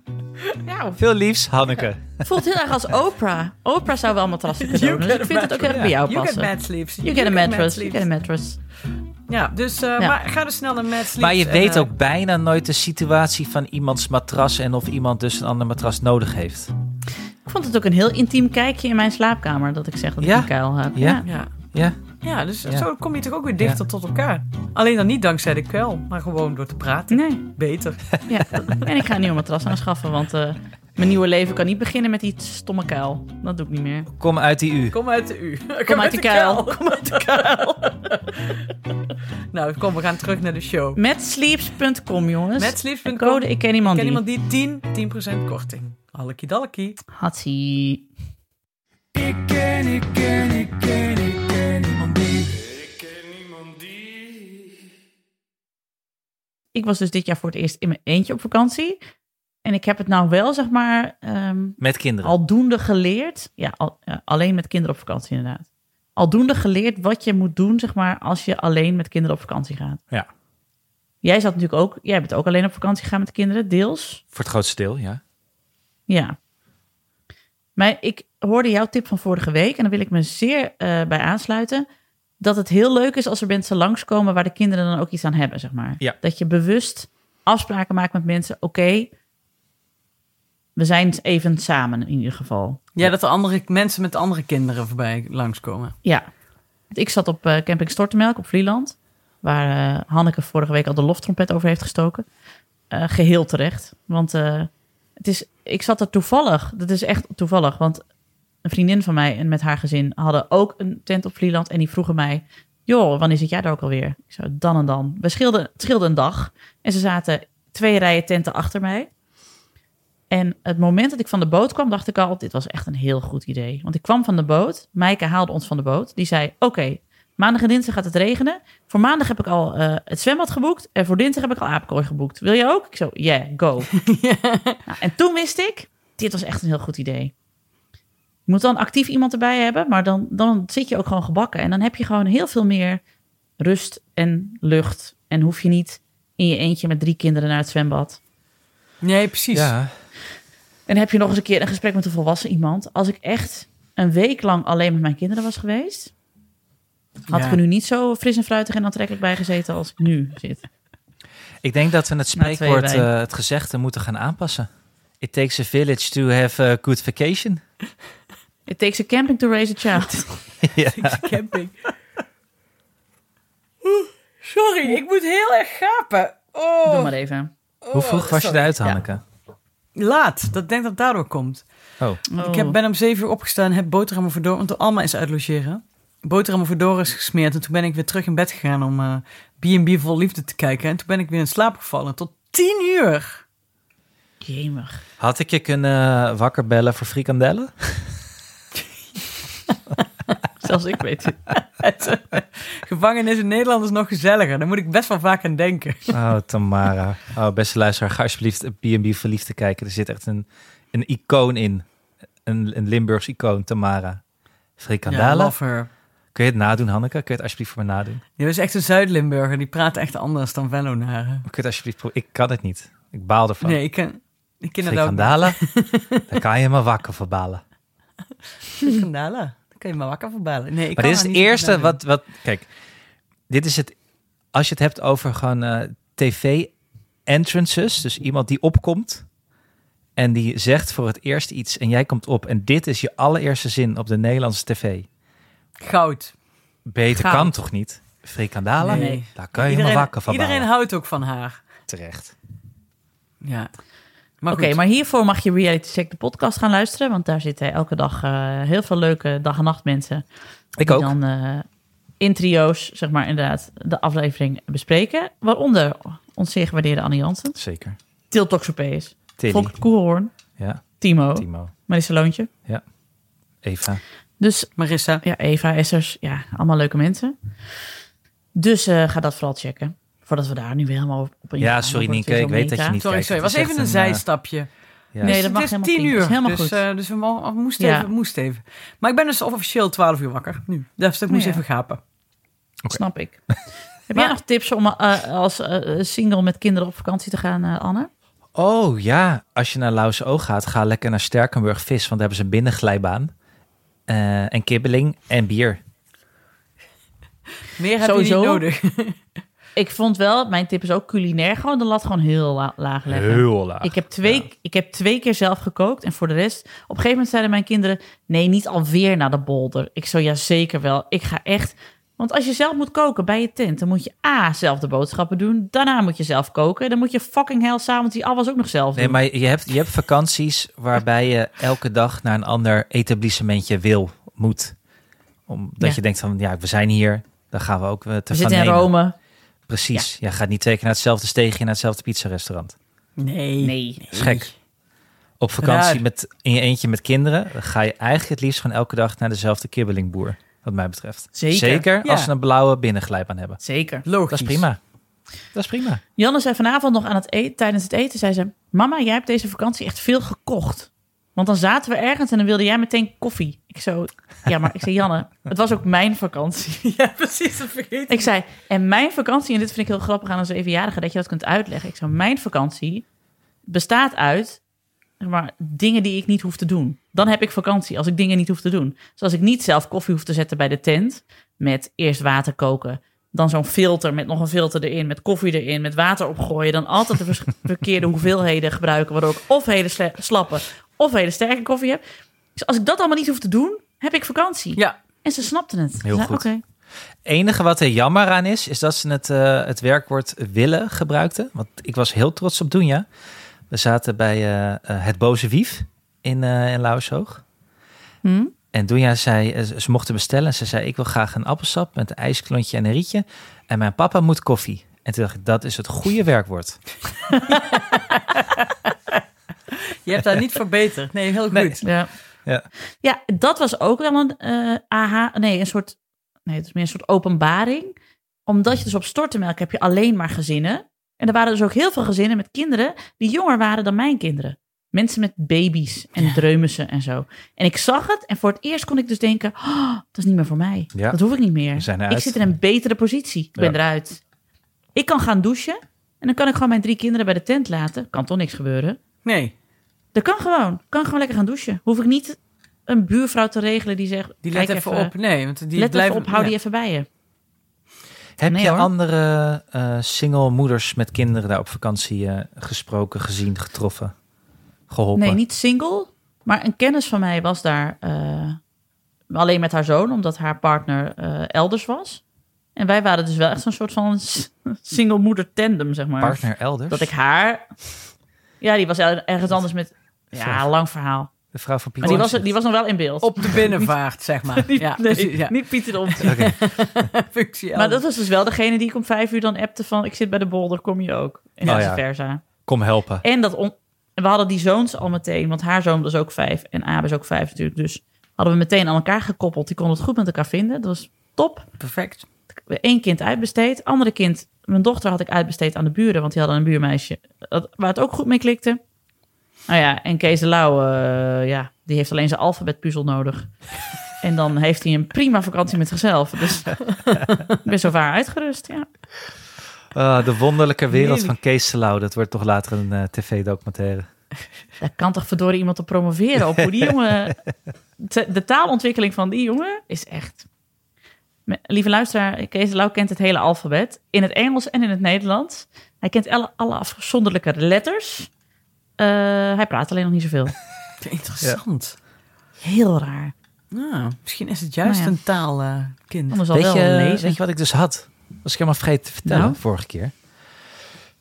[SPEAKER 1] ja,
[SPEAKER 2] Veel liefs, Hanneke.
[SPEAKER 1] het voelt heel erg als Oprah. Oprah zou wel matrassen kunnen
[SPEAKER 3] You
[SPEAKER 1] doen. Dus ik vind het ook echt bij jou
[SPEAKER 3] You get
[SPEAKER 1] passen.
[SPEAKER 3] mad sleeps.
[SPEAKER 1] You get a mattress. You get a mattress.
[SPEAKER 3] Ja, dus eh,
[SPEAKER 1] Ja.
[SPEAKER 3] Maar ga dus snel naar mad sleeps.
[SPEAKER 2] Maar je
[SPEAKER 3] en,
[SPEAKER 2] weet
[SPEAKER 3] eh,
[SPEAKER 2] ook bijna nooit de situatie van iemands matras en of iemand dus een ander matras nodig heeft.
[SPEAKER 1] Ik vond het ook een heel intiem kijkje in mijn slaapkamer dat ik zeg dat
[SPEAKER 2] Ja?
[SPEAKER 1] ik een kuil heb.
[SPEAKER 2] Ja?
[SPEAKER 3] Ja.
[SPEAKER 2] Ja,
[SPEAKER 3] Ja, dus
[SPEAKER 2] Ja.
[SPEAKER 3] zo kom je toch ook weer dichter
[SPEAKER 2] Ja.
[SPEAKER 3] tot elkaar. Alleen dan niet dankzij de kuil, maar gewoon door te praten.
[SPEAKER 1] Nee.
[SPEAKER 3] Beter.
[SPEAKER 1] Ja. En ik ga een nieuwe matras aanschaffen, want eh, mijn nieuwe leven kan niet beginnen met die stomme kuil. Dat doe ik niet meer.
[SPEAKER 2] kom uit die U.
[SPEAKER 3] Kom uit de U.
[SPEAKER 1] Kom uit de kuil. Kom uit de kuil.
[SPEAKER 3] nou, kom, we gaan terug naar de show.
[SPEAKER 1] Metsleeps.com, jongens.
[SPEAKER 3] Met sleeps.com.
[SPEAKER 1] Code ik ken iemand
[SPEAKER 3] ken
[SPEAKER 1] die.
[SPEAKER 3] iemand die 10, 10% korting. Hallekie dallekie.
[SPEAKER 1] Hatsie.
[SPEAKER 4] Ik ken, ik ken, ik ken, ik ken iemand die. Ik ken iemand die.
[SPEAKER 1] Ik was dus dit jaar voor het eerst in mijn eentje op vakantie. En ik heb het nou wel, zeg maar, ehm,
[SPEAKER 2] Met kinderen.
[SPEAKER 1] aldoende geleerd. Ja, al- ja, alleen met kinderen op vakantie inderdaad. Aldoende geleerd wat je moet doen, zeg maar, als je alleen met kinderen op vakantie gaat.
[SPEAKER 2] Ja.
[SPEAKER 1] Jij zat natuurlijk ook, jij bent ook alleen op vakantie gegaan met kinderen, deels.
[SPEAKER 2] Voor het grootste deel, ja.
[SPEAKER 1] Ja. Maar ik hoorde jouw tip van vorige week en daar wil ik me zeer eh, bij aansluiten. Dat het heel leuk is als er mensen langskomen waar de kinderen dan ook iets aan hebben, zeg maar.
[SPEAKER 2] Ja.
[SPEAKER 1] Dat je bewust afspraken maakt met mensen. Oké, we zijn even samen in ieder geval.
[SPEAKER 3] Ja, dat er andere mensen met andere kinderen voorbij langskomen.
[SPEAKER 1] Ja. Ik zat op eh, camping Stortemelk op Vlieland. Waar eh, Hanneke vorige week al de loftrompet over heeft gestoken. Eh, geheel terecht. Want het is, ik zat er toevallig. Dat is echt toevallig. Want een vriendin van mij en met haar gezin hadden ook een tent op Vlieland. En die vroegen mij... Joh, wanneer zit jij daar ook alweer? Ik zei, dan en dan. We scheelden, het een dag. En ze zaten twee rijen tenten achter mij. En het moment dat ik van de boot kwam, dacht ik al, dit was echt een heel goed idee. Want ik kwam van de boot, Maaike haalde ons van de boot. Die zei, oké, maandag en dinsdag gaat het regenen. Voor maandag heb ik al eh, het zwembad geboekt. En voor dinsdag heb ik al aapkooi geboekt. Wil je ook? Ik zo, yeah, go. Nou, en toen wist ik, dit was echt een heel goed idee. Je moet dan actief iemand erbij hebben, maar dan, dan zit je ook gewoon gebakken. En dan heb je gewoon heel veel meer rust en lucht. En hoef je niet in je eentje met drie kinderen naar het zwembad.
[SPEAKER 3] Nee, precies.
[SPEAKER 2] Ja,
[SPEAKER 1] En heb je nog eens een keer een gesprek met een volwassen iemand. Als ik echt een week lang alleen met mijn kinderen was geweest, had
[SPEAKER 3] Ja.
[SPEAKER 1] ik er nu niet zo fris en fruitig en aantrekkelijk bij gezeten als ik nu zit.
[SPEAKER 2] ik denk dat we het spreekwoord, eh, het gezegde, moeten gaan aanpassen. It takes a village to have a good vacation.
[SPEAKER 1] It takes a camping to raise a child.
[SPEAKER 2] ja.
[SPEAKER 3] Camping. Oeh, Sorry, ik moet heel erg gapen. Oh,
[SPEAKER 1] Doe maar even.
[SPEAKER 2] Hoe vroeg was je eruit,
[SPEAKER 1] Ja.
[SPEAKER 2] Hanneke?
[SPEAKER 3] Laat, dat denk dat het daardoor komt.
[SPEAKER 2] Oh,
[SPEAKER 1] Oh.
[SPEAKER 3] Ik heb, ben om zeven uur opgestaan, heb boterhammen voor Doris, want Alma is uitlogeren. Boterhammen voor Doris gesmeerd en toen ben ik weer terug in bed gegaan om eh, B&B vol liefde te kijken. En toen ben ik weer in slaap gevallen tot tien uur.
[SPEAKER 1] Jemig.
[SPEAKER 2] had ik je kunnen wakker bellen voor frikandellen?
[SPEAKER 1] Zelfs ik weet het.
[SPEAKER 3] Gevangenis in Nederland is nog gezelliger, daar moet ik best wel vaak aan denken.
[SPEAKER 2] Oh, Tamara. Oh, beste luisteraar, ga alsjeblieft B&B verliefd te kijken. Er zit echt een, een icoon in. Een, een Limburgs icoon, Tamara.
[SPEAKER 3] Ja,
[SPEAKER 2] Frikandellen.
[SPEAKER 3] love her.
[SPEAKER 2] Kun je het nadoen, Hanneke? Kun je het alsjeblieft voor me nadoen?
[SPEAKER 3] Die is echt een Zuid-Limburger, die praat echt anders dan Vennonaren.
[SPEAKER 2] Kun je het alsjeblieft Ik kan het niet. Ik baal ervan.
[SPEAKER 3] Nee, ik ken, ik ken het ook.
[SPEAKER 2] Kan je me wakker voor balen.
[SPEAKER 3] Frikandellen. Dan kun je maar wakker voor. Nee, ik
[SPEAKER 2] Maar
[SPEAKER 3] kan
[SPEAKER 2] dit is het eerste wat, wat... Kijk, dit is het als je het hebt over gewoon eh, tv-entrances, dus iemand die opkomt en die zegt voor het eerst iets en jij komt op en dit is je allereerste zin op de Nederlandse tv.
[SPEAKER 3] Goud.
[SPEAKER 2] Beter
[SPEAKER 1] Goud.
[SPEAKER 2] kan toch niet? Frikandala?
[SPEAKER 3] Nee.
[SPEAKER 2] Daar kan je helemaal wakker van
[SPEAKER 3] iedereen
[SPEAKER 2] bouwen.
[SPEAKER 3] houdt ook van haar.
[SPEAKER 2] Terecht.
[SPEAKER 3] Ja. Maar
[SPEAKER 1] Oké, maar hiervoor mag je Reality Check de podcast gaan luisteren. Want daar zitten elke dag eh, heel veel leuke dag- en nachtmensen.
[SPEAKER 2] Ik
[SPEAKER 1] die
[SPEAKER 2] ook.
[SPEAKER 1] dan eh, in trio's, zeg maar inderdaad, de aflevering bespreken. Waaronder ons zeer gewaardeerde Annie Jansen.
[SPEAKER 2] Zeker.
[SPEAKER 1] Til Toxopeus.
[SPEAKER 2] Tilly.
[SPEAKER 1] Volker Koelhoorn.
[SPEAKER 2] Ja,
[SPEAKER 1] Timo.
[SPEAKER 2] Timo.
[SPEAKER 1] Marissa Loontje.
[SPEAKER 2] Eva.
[SPEAKER 1] Dus
[SPEAKER 3] Marissa.
[SPEAKER 1] ja, Eva, Essers. Ja, allemaal leuke mensen. Dus eh, ga dat vooral checken. Voordat we daar nu weer helemaal op in
[SPEAKER 2] Ja,
[SPEAKER 1] gaan.
[SPEAKER 2] sorry Nienke, ik weet dat je niet
[SPEAKER 3] Sorry,
[SPEAKER 2] kijkt.
[SPEAKER 3] sorry.
[SPEAKER 2] Het
[SPEAKER 3] was even een
[SPEAKER 2] eh,
[SPEAKER 3] zijstapje.
[SPEAKER 2] ja.
[SPEAKER 1] Nee, dat
[SPEAKER 3] het
[SPEAKER 1] mag
[SPEAKER 3] is
[SPEAKER 1] helemaal
[SPEAKER 3] tien uur,
[SPEAKER 1] helemaal
[SPEAKER 3] dus,
[SPEAKER 1] goed.
[SPEAKER 3] eh, dus we mo- moesten,
[SPEAKER 1] Ja.
[SPEAKER 3] even, moesten even. Maar ik ben dus officieel 12 uur wakker nu. Dus ik moest
[SPEAKER 1] Ja.
[SPEAKER 3] even gapen.
[SPEAKER 1] Snap ik. Heb jij nog tips om eh, als eh, single met kinderen op vakantie te gaan, eh, Anne?
[SPEAKER 2] Oh ja, als je naar Lauwse Oog gaat, ga lekker naar Sterkenburg Vis, want daar hebben ze een binnenglijbaan. Eh, en kibbeling en bier.
[SPEAKER 3] Meer heb
[SPEAKER 1] Sowieso.
[SPEAKER 3] je niet nodig.
[SPEAKER 1] Ik vond wel, mijn tip is ook culinair, gewoon de lat gewoon heel la- laag leggen.
[SPEAKER 2] Heel laag.
[SPEAKER 1] Ik heb, twee, ik heb twee keer zelf gekookt en voor de rest... Op een gegeven moment zeiden mijn kinderen... nee, niet alweer naar de bolder. Ik zo, ja zeker wel. Ik ga echt... Want als je zelf moet koken bij je tent... dan moet je A, zelf de boodschappen doen. Daarna moet je zelf koken. Dan moet je fucking hell s'avonds die afwas ook nog zelf
[SPEAKER 2] Nee,
[SPEAKER 1] doen.
[SPEAKER 2] maar je hebt, je hebt vakanties waarbij je elke dag naar een ander etablissementje wil, moet. Omdat
[SPEAKER 1] Ja.
[SPEAKER 2] je denkt van, ja, we zijn hier, dan gaan we ook eh, te
[SPEAKER 1] We zitten in
[SPEAKER 2] nemen.
[SPEAKER 1] Rome.
[SPEAKER 2] Precies. Ja. gaat niet twee keer naar hetzelfde steegje, naar hetzelfde pizzarestaurant.
[SPEAKER 3] Nee.
[SPEAKER 1] Nee.
[SPEAKER 2] Dat is gek. Op vakantie
[SPEAKER 3] Raar.
[SPEAKER 2] met, in je eentje met kinderen, dan ga je eigenlijk het liefst gewoon elke dag naar dezelfde kibbelingboer, wat mij betreft.
[SPEAKER 1] Zeker.
[SPEAKER 2] als
[SPEAKER 3] Ja.
[SPEAKER 2] ze een blauwe binnenglijbaan hebben.
[SPEAKER 1] Zeker.
[SPEAKER 3] Logisch.
[SPEAKER 2] Dat is prima. Dat is prima.
[SPEAKER 1] Janne zei vanavond nog aan het eten, tijdens het eten, zei ze... Mama, jij hebt deze vakantie echt veel gekocht. Want dan zaten we ergens en dan wilde jij meteen koffie. Ik zo, ja, maar ik zei, Janne, het was ook mijn vakantie.
[SPEAKER 3] Ja, precies. Dat vergeet
[SPEAKER 1] Ik zei, en mijn vakantie, en dit vind ik heel grappig aan een zevenjarige, dat je dat kunt uitleggen. Ik zei, mijn vakantie bestaat uit zeg maar, dingen die ik niet hoef te doen. Dan heb ik vakantie, als ik dingen niet hoef te doen. Zoals ik niet zelf koffie hoef te zetten bij de tent, met eerst water koken, dan zo'n filter met nog een filter erin, met koffie erin, met water opgooien, dan altijd de verkeerde hoeveelheden gebruiken, waardoor ik of hele slappe of hele sterke koffie heb. Dus als ik dat allemaal niet hoef te doen, heb ik vakantie.
[SPEAKER 3] Ja.
[SPEAKER 1] En ze snapten het.
[SPEAKER 2] Heel goed.
[SPEAKER 1] Oké.
[SPEAKER 2] enige wat er jammer aan is, is dat ze het, eh, het werkwoord willen gebruikten. Want ik was heel trots op Doenja. We zaten bij eh, eh, Het Boze Wief in, eh in Lauwershoog.
[SPEAKER 1] Hm?
[SPEAKER 2] En Doenja zei, eh, ze mochten bestellen. Ze zei, ik wil graag een appelsap met een ijsklontje en een rietje. En mijn papa moet koffie. En toen dacht ik, dat is het goede werkwoord.
[SPEAKER 3] Je hebt daar niet verbeterd. Nee, heel goed.
[SPEAKER 2] Nee.
[SPEAKER 1] Ja.
[SPEAKER 2] Ja.
[SPEAKER 1] ja, dat was ook wel een eh aha. Nee, een soort. Nee, het is meer een soort openbaring. Omdat je dus op stortenmelk heb je alleen maar gezinnen. En er waren dus ook heel veel gezinnen met kinderen die jonger waren dan mijn kinderen. Mensen met baby's en dreumissen en zo. En ik zag het en voor het eerst kon ik dus denken: oh, dat is niet meer voor mij.
[SPEAKER 2] Ja.
[SPEAKER 1] Dat hoef ik niet meer. Ik zit in een betere positie. Ik ben
[SPEAKER 2] Ja.
[SPEAKER 1] eruit. Ik kan gaan douchen en dan kan ik gewoon mijn drie kinderen bij de tent laten. Kan toch niks gebeuren.
[SPEAKER 3] Nee,
[SPEAKER 1] Dat kan gewoon. Kan gewoon lekker gaan douchen. Hoef ik niet een buurvrouw te regelen die zegt...
[SPEAKER 3] die
[SPEAKER 1] kijk
[SPEAKER 3] let even, op. Nee, want die
[SPEAKER 1] let
[SPEAKER 3] blijven...
[SPEAKER 1] even op, hou
[SPEAKER 3] ja.
[SPEAKER 1] die even bij je.
[SPEAKER 2] Heb
[SPEAKER 1] Nee,
[SPEAKER 2] je
[SPEAKER 1] hoor.
[SPEAKER 2] andere eh, single moeders met kinderen daar op vakantie eh, gesproken, gezien, getroffen, geholpen?
[SPEAKER 1] Nee, niet single. Maar een kennis van mij was daar eh, alleen met haar zoon... omdat haar partner eh, elders was. En wij waren dus wel echt zo'n soort van single moeder tandem, zeg maar.
[SPEAKER 2] Partner elders?
[SPEAKER 1] Dat ik haar... Ja, die was ergens anders met... Ja, lang verhaal.
[SPEAKER 2] De vrouw van
[SPEAKER 1] Maar
[SPEAKER 2] Pieter.
[SPEAKER 1] die was, die was nog wel in beeld.
[SPEAKER 3] Op de binnenvaart, zeg maar.
[SPEAKER 1] Niet,
[SPEAKER 3] ja,
[SPEAKER 1] nee,
[SPEAKER 3] precies, ja.
[SPEAKER 1] niet Pieter de.
[SPEAKER 2] Oké.
[SPEAKER 3] Functie
[SPEAKER 1] Maar dat was dus wel degene die ik om vijf uur dan appte van... ik zit bij de bolder, kom je ook? En
[SPEAKER 2] Oh ja.
[SPEAKER 1] versa.
[SPEAKER 2] Kom helpen.
[SPEAKER 1] En dat on- en we hadden die zoons al meteen, want haar zoon was ook vijf en Abe is ook vijf natuurlijk. Dus hadden we meteen aan elkaar gekoppeld. Die konden het goed met elkaar vinden. Dat was top.
[SPEAKER 3] Perfect.
[SPEAKER 1] Eén kind uitbesteed. Andere kind, mijn dochter had ik uitbesteed aan de buren, want die hadden een buurmeisje waar het ook goed mee klikte. Nou ja, en Kees de Lauw, eh, ja, die heeft alleen zijn alfabetpuzzel nodig. En dan heeft hij een prima vakantie met zichzelf. Dus ik ben zo vaar uitgerust, ja.
[SPEAKER 2] Ah, de wonderlijke wereld van Kees Selau. Dat wordt toch later een eh, tv-documentaire.
[SPEAKER 1] Daar kan toch verdorie iemand op promoveren op hoe die jongen... te- De taalontwikkeling van die jongen is echt... Lieve luisteraar, Kees Lau kent het hele alfabet. In het Engels en in het Nederlands. Hij kent alle, alle afzonderlijke letters. Eh, hij praat alleen nog niet zoveel.
[SPEAKER 3] Interessant.
[SPEAKER 1] Heel raar.
[SPEAKER 3] Nou, misschien is het juist
[SPEAKER 1] Nou ja.
[SPEAKER 3] een taalkind.
[SPEAKER 1] Anders al
[SPEAKER 2] Weet je, weet je wat ik dus had? Was ik helemaal vergeten te vertellen
[SPEAKER 1] Nou?
[SPEAKER 2] vorige keer.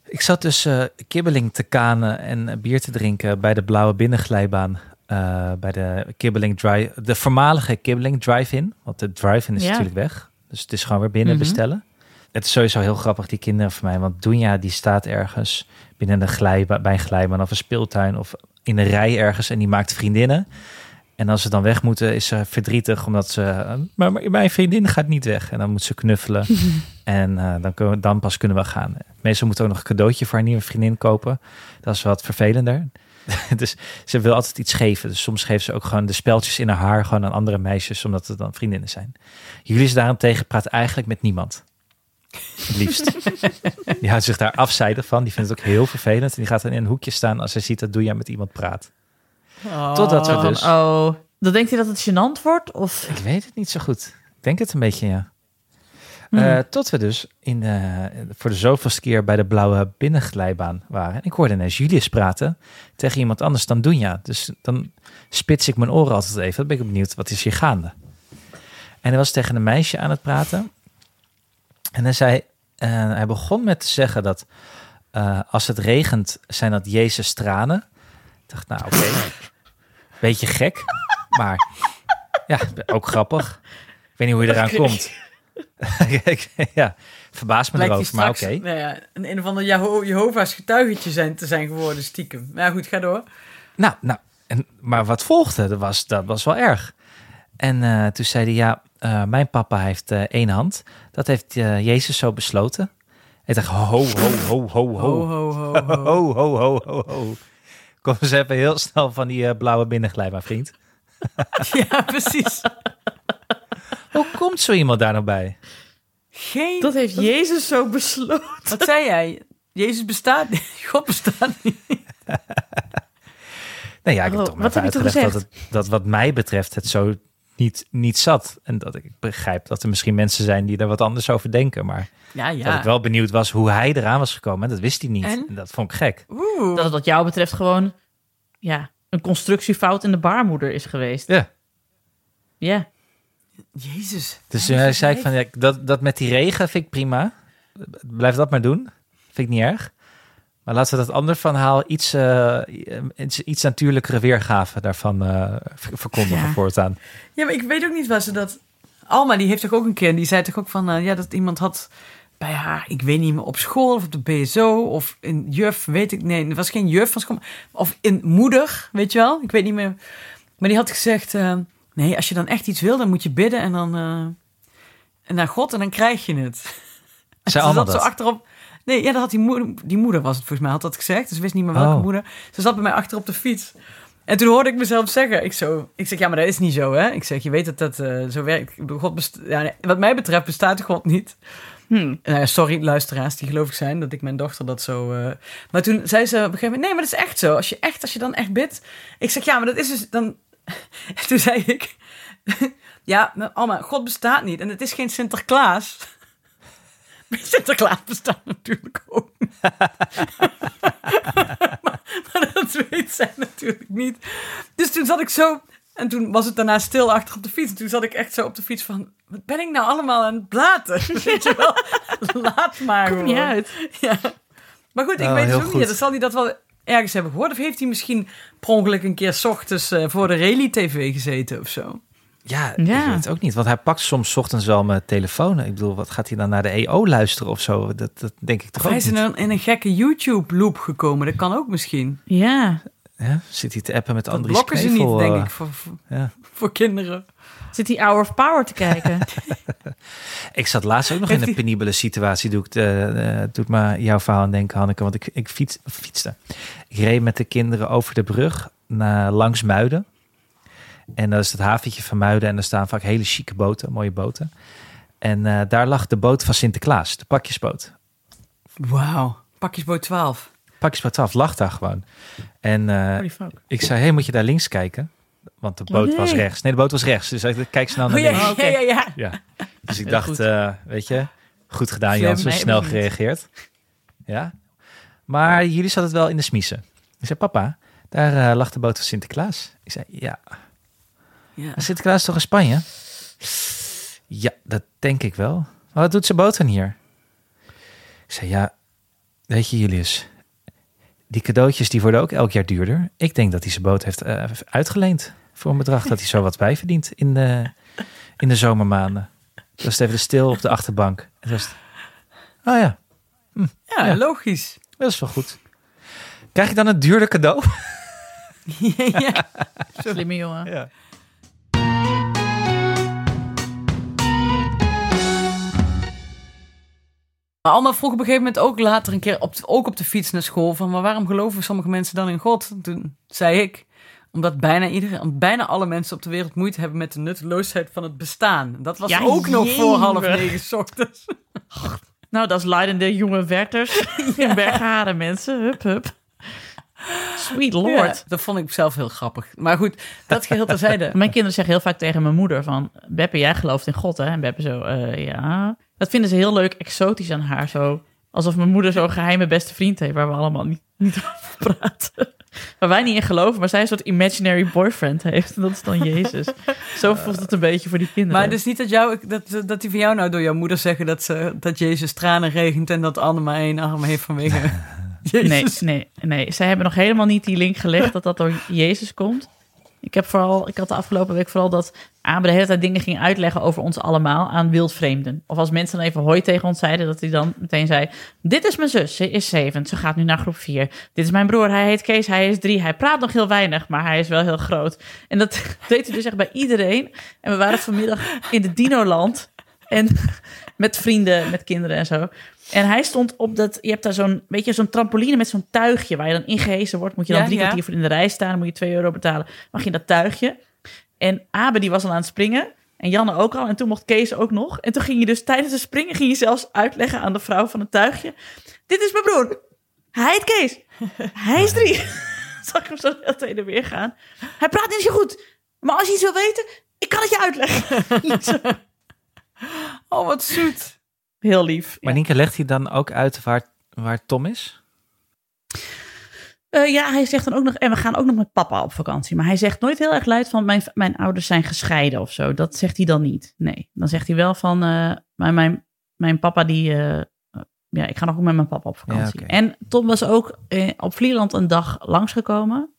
[SPEAKER 2] Ik zat dus eh, kibbeling te kanen en eh, bier te drinken bij de blauwe binnenglijbaan. eh, bij de kibbeling drive, de voormalige kibbeling drive-in. Want de drive-in is
[SPEAKER 1] Ja.
[SPEAKER 2] natuurlijk weg. Dus het is gewoon weer binnen
[SPEAKER 1] Mhm.
[SPEAKER 2] bestellen. Het is sowieso heel grappig, die kinderen van mij. Want Dunja die staat ergens binnen een glijbaan, bij een glijbaan of een speeltuin of in een rij ergens en die maakt vriendinnen. En als ze dan weg moeten, is ze verdrietig omdat ze. Maar maar mijn vriendin gaat niet weg. En dan moet ze knuffelen. en eh, dan, kunnen we, dan pas kunnen we gaan. Meestal moet ook nog een cadeautje voor haar nieuwe vriendin kopen. Dat is wat vervelender. dus ze wil altijd iets geven. Dus soms geeft ze ook gewoon de speltjes in haar haar gewoon aan andere meisjes, omdat het dan vriendinnen zijn. Jullie daarentegen praat eigenlijk met niemand. Het liefst. die houdt zich daar afzijdig van. Die vindt het ook heel vervelend. En die gaat dan in een hoekje staan als hij ziet dat Doeja met iemand praat. Totdat we dus...
[SPEAKER 1] oh, dan denkt hij dat het gênant wordt? Of...
[SPEAKER 2] Ik weet het niet zo goed. Ik denk het een beetje, ja.
[SPEAKER 1] Hmm.
[SPEAKER 2] Eh, tot we dus in, eh, voor de zoveelste keer bij de blauwe binnenglijbaan waren. En ik hoorde ineens Julius praten tegen iemand anders dan Dunja. Dus dan spits ik mijn oren altijd even. Dan ben ik benieuwd, wat is hier gaande? En hij was tegen een meisje aan het praten. En hij zei, eh, hij begon met te zeggen dat eh, als het regent, zijn dat Jezus tranen. Ik dacht, nou oké, beetje gek, maar ja, ook grappig. Ik weet niet hoe je eraan komt. ja, verbaas me
[SPEAKER 3] Blijkt hij
[SPEAKER 2] erover, maar oké.
[SPEAKER 3] nou ja, een, een of ander Jeho- Jehovah's getuigetje zijn, te zijn geworden, stiekem. Maar ja, goed, ga door.
[SPEAKER 2] Nou, nou en, maar wat volgde, dat was, dat was wel erg. En eh, toen zei hij, ja, eh, mijn papa heeft eh, één hand. Dat heeft Jezus zo besloten. Ik dacht, ho, ho, ho, ho, ho.
[SPEAKER 3] Ho, ho, ho, ho.
[SPEAKER 2] Ho, ho, ho, ho, ho. Kom eens even heel snel van die eh, blauwe binnenglijbaan, vriend.
[SPEAKER 3] Ja, precies.
[SPEAKER 2] Hoe komt zo iemand daar nou bij?
[SPEAKER 3] Geen...
[SPEAKER 1] Dat heeft Jezus zo besloten.
[SPEAKER 3] Wat zei jij? Jezus bestaat niet. God bestaat niet.
[SPEAKER 2] Nee, ja, ik heb
[SPEAKER 1] Oh,
[SPEAKER 2] toch maar
[SPEAKER 1] wat heb je toen
[SPEAKER 2] uitgelegd dat, het, dat wat mij betreft het zo niet, niet zat. En dat ik begrijp dat er misschien mensen zijn die er wat anders over denken. Maar
[SPEAKER 3] Ja, ja.
[SPEAKER 2] dat ik wel benieuwd was hoe hij eraan was gekomen. En dat wist hij niet.
[SPEAKER 3] En?
[SPEAKER 2] En, dat vond ik gek.
[SPEAKER 3] Oeh.
[SPEAKER 1] Dat het wat jou betreft gewoon ja, een constructiefout in de baarmoeder is geweest.
[SPEAKER 2] Ja.
[SPEAKER 1] Ja.
[SPEAKER 3] Jezus.
[SPEAKER 2] Dus toen zei ik van, ja, dat, dat met die regen vind ik prima. Blijf dat maar doen. Vind ik niet erg. Maar laten we dat andere verhaal iets, eh, iets, iets natuurlijkere weergave daarvan ver- verkondigen
[SPEAKER 1] Ja.
[SPEAKER 2] voortaan.
[SPEAKER 3] Ja, maar ik weet ook niet waar ze dat... Alma, die heeft toch ook een keer... Die zei toch ook van... eh, ja, dat iemand had bij haar... Ik weet niet meer, op school of op de BSO... Of in juf, weet ik... Nee, het was geen juf van school. Of in moeder, weet je wel? Ik weet niet meer. Maar die had gezegd... nee, als je dan echt iets wil, dan moet je bidden en dan... en naar God en dan krijg je het.
[SPEAKER 2] Zij
[SPEAKER 3] Ze
[SPEAKER 2] allemaal
[SPEAKER 3] zat zo
[SPEAKER 2] dat.
[SPEAKER 3] achterop... Nee, ja, dat had die moeder, die moeder was het volgens mij, had dat gezegd. Dus ze wist niet meer welke
[SPEAKER 2] Oh.
[SPEAKER 3] moeder. Ze zat bij mij achter op de fiets. En toen hoorde ik mezelf zeggen, ik, zo, ik zeg, ja, maar dat is niet zo, hè? Ik zeg, je weet dat dat eh, zo werkt. God best- ja, nee, wat mij betreft bestaat God niet.
[SPEAKER 1] Hm.
[SPEAKER 3] Nou ja, sorry, luisteraars die geloof ik zijn, dat ik mijn dochter dat zo... eh, Maar toen zei ze op een gegeven moment, nee, maar dat is echt zo. Als je echt, als je dan echt bidt... Ik zeg, ja, maar dat is dus dan... En toen zei ik, ja, maar Alma, God bestaat niet en het is geen Sinterklaas. Maar Sinterklaas bestaat natuurlijk ook maar, maar dat weet zij natuurlijk niet. Dus toen zat ik zo... En toen was het daarna stil achter op de fiets. En toen zat ik echt zo op de fiets van... Wat ben ik nou allemaal aan het blaten? Weet je wel? Laat maar
[SPEAKER 1] Komt niet uit.
[SPEAKER 3] Ja. Maar goed, ik
[SPEAKER 2] Oh,
[SPEAKER 3] weet
[SPEAKER 2] heel
[SPEAKER 3] ook
[SPEAKER 2] goed.
[SPEAKER 3] niet. Dan zal hij dat wel ergens hebben gehoord. Of heeft hij misschien per ongeluk een keer 's ochtends eh, voor de Rally-tv gezeten of zo?
[SPEAKER 2] Ja,
[SPEAKER 1] Ja.
[SPEAKER 2] ik weet het ook niet. Want hij pakt soms 's ochtends wel mijn telefoon. Ik bedoel, wat gaat hij dan naar de EO luisteren of zo? Dat, dat denk ik toch
[SPEAKER 3] Of hij
[SPEAKER 2] ook
[SPEAKER 3] is in een, in een gekke YouTube-loop gekomen. Dat kan ook misschien.
[SPEAKER 1] Ja.
[SPEAKER 2] Ja, zit hij te appen met
[SPEAKER 3] Dat
[SPEAKER 2] Andries
[SPEAKER 3] blokken ze niet, denk
[SPEAKER 2] eh,
[SPEAKER 3] ik, voor, voor,
[SPEAKER 2] Ja.
[SPEAKER 3] voor kinderen.
[SPEAKER 1] Zit die Hour of Power te kijken?
[SPEAKER 2] Ik zat laatst ook nog in een
[SPEAKER 3] hij-
[SPEAKER 2] penibele situatie. Doe ik, eh, eh, doet me jouw verhaal aan denken, Hanneke. Want ik, ik fiets, fietste. Ik reed met de kinderen over de brug naar, langs Muiden. En dat is het haventje van Muiden. En daar staan vaak hele chique boten, mooie boten. En eh, daar lag de boot van Sinterklaas, de pakjesboot.
[SPEAKER 3] Wauw. Pakjesboot 12.
[SPEAKER 2] Pakjesboot 12 lag daar gewoon. En eh, ik zei, hey, moet je daar links kijken? Want de boot
[SPEAKER 1] nee.
[SPEAKER 2] was rechts. Nee, de boot was rechts. Dus ik kijk snel naar
[SPEAKER 3] Oh, ja,
[SPEAKER 2] links.
[SPEAKER 3] ja, ja, ja.
[SPEAKER 2] Ja. Dus ik dacht, eh, weet je, goed gedaan
[SPEAKER 3] Slim.
[SPEAKER 2] Jan, zo
[SPEAKER 1] Nee,
[SPEAKER 2] snel gereageerd. Ja. Maar jullie zaten het wel in de smiezen. Ik zei, papa, daar lag de boot van Sinterklaas. Ik zei, ja.
[SPEAKER 3] Ja.
[SPEAKER 2] Maar Sinterklaas toch in Spanje? Ja, dat denk ik wel. Maar wat doet zijn boot dan hier? Ik zei, ja, weet je Julius, die cadeautjes die worden ook elk jaar duurder. Ik denk dat hij zijn boot heeft eh, uitgeleend voor een bedrag dat hij zo wat bijverdient in de, in de zomermaanden. Toen was het even stil op de achterbank. En was het, oh ja,
[SPEAKER 3] Ja,
[SPEAKER 2] Ja.
[SPEAKER 3] logisch.
[SPEAKER 2] dat is wel goed. Krijg ik dan een duurder cadeau?
[SPEAKER 3] ja.
[SPEAKER 1] Slimme jongen.
[SPEAKER 2] Ja.
[SPEAKER 3] Maar Alma vroeg op een gegeven moment ook later een keer, op, ook op de fiets naar school, van maar waarom geloven sommige mensen dan in God? Toen zei ik, omdat bijna iedereen, bijna alle mensen op de wereld moeite hebben met de nutteloosheid van het bestaan. Dat was
[SPEAKER 1] Ja,
[SPEAKER 3] ook nog voor half negen ochtends.
[SPEAKER 1] Nou, dat is leidende jonge Werters in Bergharen, mensen. Hup, hup. Sweet lord.
[SPEAKER 3] Ja, dat vond ik zelf heel grappig. Maar goed, dat geheel terzijde.
[SPEAKER 1] Mijn kinderen zeggen heel vaak tegen mijn moeder van... Beppe, jij gelooft in God, hè? En Beppe zo, eh, ja. Dat vinden ze heel leuk exotisch aan haar. Zo, alsof mijn moeder zo'n geheime beste vriend heeft... waar we allemaal niet, niet over praten. Waar wij niet in geloven, maar zij een soort imaginary boyfriend heeft. En dat is dan Jezus. Zo voelt het een beetje voor die kinderen.
[SPEAKER 3] Maar dus niet dat, jou, dat, dat die van jou nou door jouw moeder zeggen dat, ze, dat Jezus tranen regent en dat Anne maar één arm heeft vanwege
[SPEAKER 1] Nee, nee, nee. Zij hebben nog helemaal niet die link gelegd dat dat door Jezus komt. Ik heb vooral, ik had de afgelopen week vooral dat Abe de hele tijd dingen ging uitleggen over ons allemaal aan wildvreemden. Of als mensen dan even hoi tegen ons zeiden, dat hij dan meteen zei: Dit is mijn zus, ze is zeven, ze gaat nu naar groep vier. Dit is mijn broer, hij heet Kees, hij is drie. Hij praat nog heel weinig, maar hij is wel heel groot. En dat deed hij dus echt bij iedereen. En we waren vanmiddag in de Dinoland. En met vrienden, met kinderen en zo. En hij stond op dat, je hebt daar zo'n, weet je, zo'n trampoline met zo'n tuigje waar je dan ingehezen wordt. Moet je dan
[SPEAKER 3] Ja,
[SPEAKER 1] drie
[SPEAKER 3] ja.
[SPEAKER 1] kwartier voor in de rij staan, dan moet je 2 euro betalen. Mag je in dat tuigje. En Abe die was al aan het springen. En Janne ook al. En toen mocht Kees ook nog. En toen ging je dus tijdens het springen ging je zelfs uitleggen aan de vrouw van het tuigje. Dit is mijn broer. Hij heet Kees. Hij is drie. Zag ik hem zo heen en weer gaan. Hij praat niet zo goed. Maar als je iets wil weten, ik kan het je uitleggen.
[SPEAKER 3] Oh, wat zoet.
[SPEAKER 1] Heel lief.
[SPEAKER 2] Maar
[SPEAKER 1] ja.
[SPEAKER 2] Nienke, legt hij dan ook uit waar, waar Tom is?
[SPEAKER 1] Eh, ja, hij zegt dan ook nog, en we gaan ook nog met papa op vakantie. Maar hij zegt nooit heel erg luid van, mijn, mijn ouders zijn gescheiden of zo. Dat zegt hij dan niet. Nee, dan zegt hij wel van, eh, mijn, mijn, mijn papa die, eh, ja, ik ga nog ook met mijn papa op vakantie.
[SPEAKER 2] Ja.
[SPEAKER 1] En Tom was ook op Vlieland een dag langsgekomen.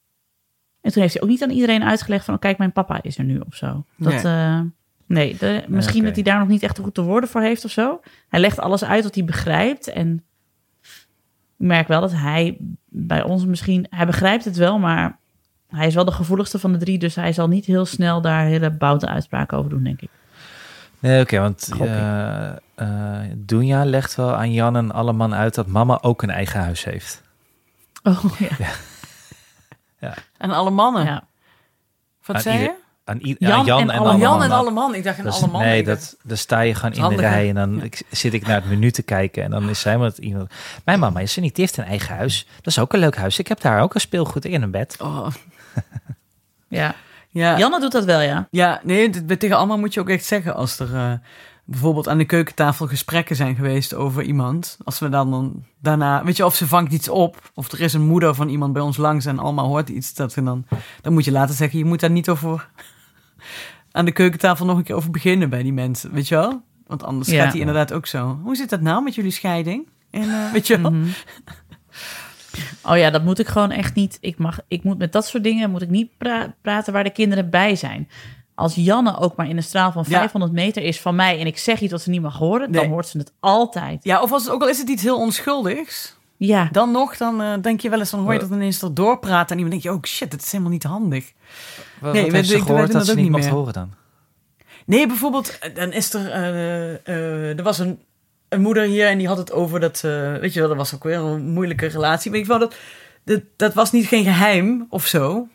[SPEAKER 1] En toen heeft hij ook niet aan iedereen uitgelegd van, oh, kijk, mijn papa is er nu of zo. Dat,
[SPEAKER 3] Nee.
[SPEAKER 1] nee, de, misschien dat hij daar nog niet echt goed de woorden voor heeft of zo. Hij legt alles uit wat hij begrijpt en ik merk wel dat hij bij ons misschien, hij begrijpt het wel, maar hij is wel de gevoeligste van de drie, dus hij zal niet heel snel daar hele boute uitspraken over doen, denk ik.
[SPEAKER 2] Nee, oké, want eh eh, Dunja legt wel aan Jan en Alleman uit dat mama ook een eigen huis heeft.
[SPEAKER 1] Oh ja.
[SPEAKER 3] En alle mannen.
[SPEAKER 1] ja.
[SPEAKER 3] Wat
[SPEAKER 2] Aan
[SPEAKER 3] zei
[SPEAKER 2] ieder-
[SPEAKER 3] je?
[SPEAKER 2] Aan i-
[SPEAKER 1] Jan
[SPEAKER 2] aan Jan
[SPEAKER 1] en
[SPEAKER 2] en,
[SPEAKER 1] alle
[SPEAKER 2] Alleman.
[SPEAKER 3] Jan en alle mannen. Ik dacht aan
[SPEAKER 2] is-
[SPEAKER 3] alle mannen.
[SPEAKER 2] nee, dat, dan sta je gewoon in de rij en dan ik, zit ik naar het menu te kijken en dan is zij met iemand. Mijn mama is er niet, die heeft een eigen huis. Dat is ook een leuk huis. Ik heb daar ook een speelgoed in een bed.
[SPEAKER 3] Oh,
[SPEAKER 1] ja.
[SPEAKER 3] ja.
[SPEAKER 1] Janne doet dat wel, ja.
[SPEAKER 3] Ja, nee, dit- tegen allemaal moet je ook echt zeggen als er eh, bijvoorbeeld aan de keukentafel gesprekken zijn geweest over iemand. Als we dan, dan daarna, weet je, of ze vangt iets op, of er is een moeder van iemand bij ons langs en allemaal hoort iets, dat we dan, dan moet je later zeggen, je moet daar niet over aan de keukentafel nog een keer over beginnen bij die mensen, weet je wel? Want anders
[SPEAKER 1] Ja.
[SPEAKER 3] gaat hij inderdaad ook zo. Hoe zit dat nou met jullie scheiding? En, eh, weet je wel?
[SPEAKER 1] Mhm. Oh ja, dat moet ik gewoon echt niet. Ik, mag, ik moet met dat soort dingen moet ik niet pra- praten waar de kinderen bij zijn. Als Janne ook maar in een straal van
[SPEAKER 3] Ja.
[SPEAKER 1] 500 meter is van mij en ik zeg iets wat ze niet mag horen, dan hoort ze het altijd.
[SPEAKER 3] Ja, of als het ook al is het iets heel onschuldigs,
[SPEAKER 1] Ja,
[SPEAKER 3] dan nog, dan eh, denk je wel eens, dan hoor je dat ineens er doorpraten en iemand denk je, oh shit, dat is helemaal niet handig.
[SPEAKER 2] Wat,
[SPEAKER 3] Nee,
[SPEAKER 2] wat
[SPEAKER 3] we-
[SPEAKER 2] heeft ze
[SPEAKER 3] ik-
[SPEAKER 2] gehoord dat
[SPEAKER 3] dat
[SPEAKER 2] ze niet
[SPEAKER 3] meer.
[SPEAKER 2] horen dan?
[SPEAKER 3] Nee, bijvoorbeeld, eh, dan is er, eh, er was een, een moeder hier en die had het over dat, weet je wel, dat was ook weer een moeilijke relatie. Weet je wel, dat, dat, dat was niet geen geheim of zo.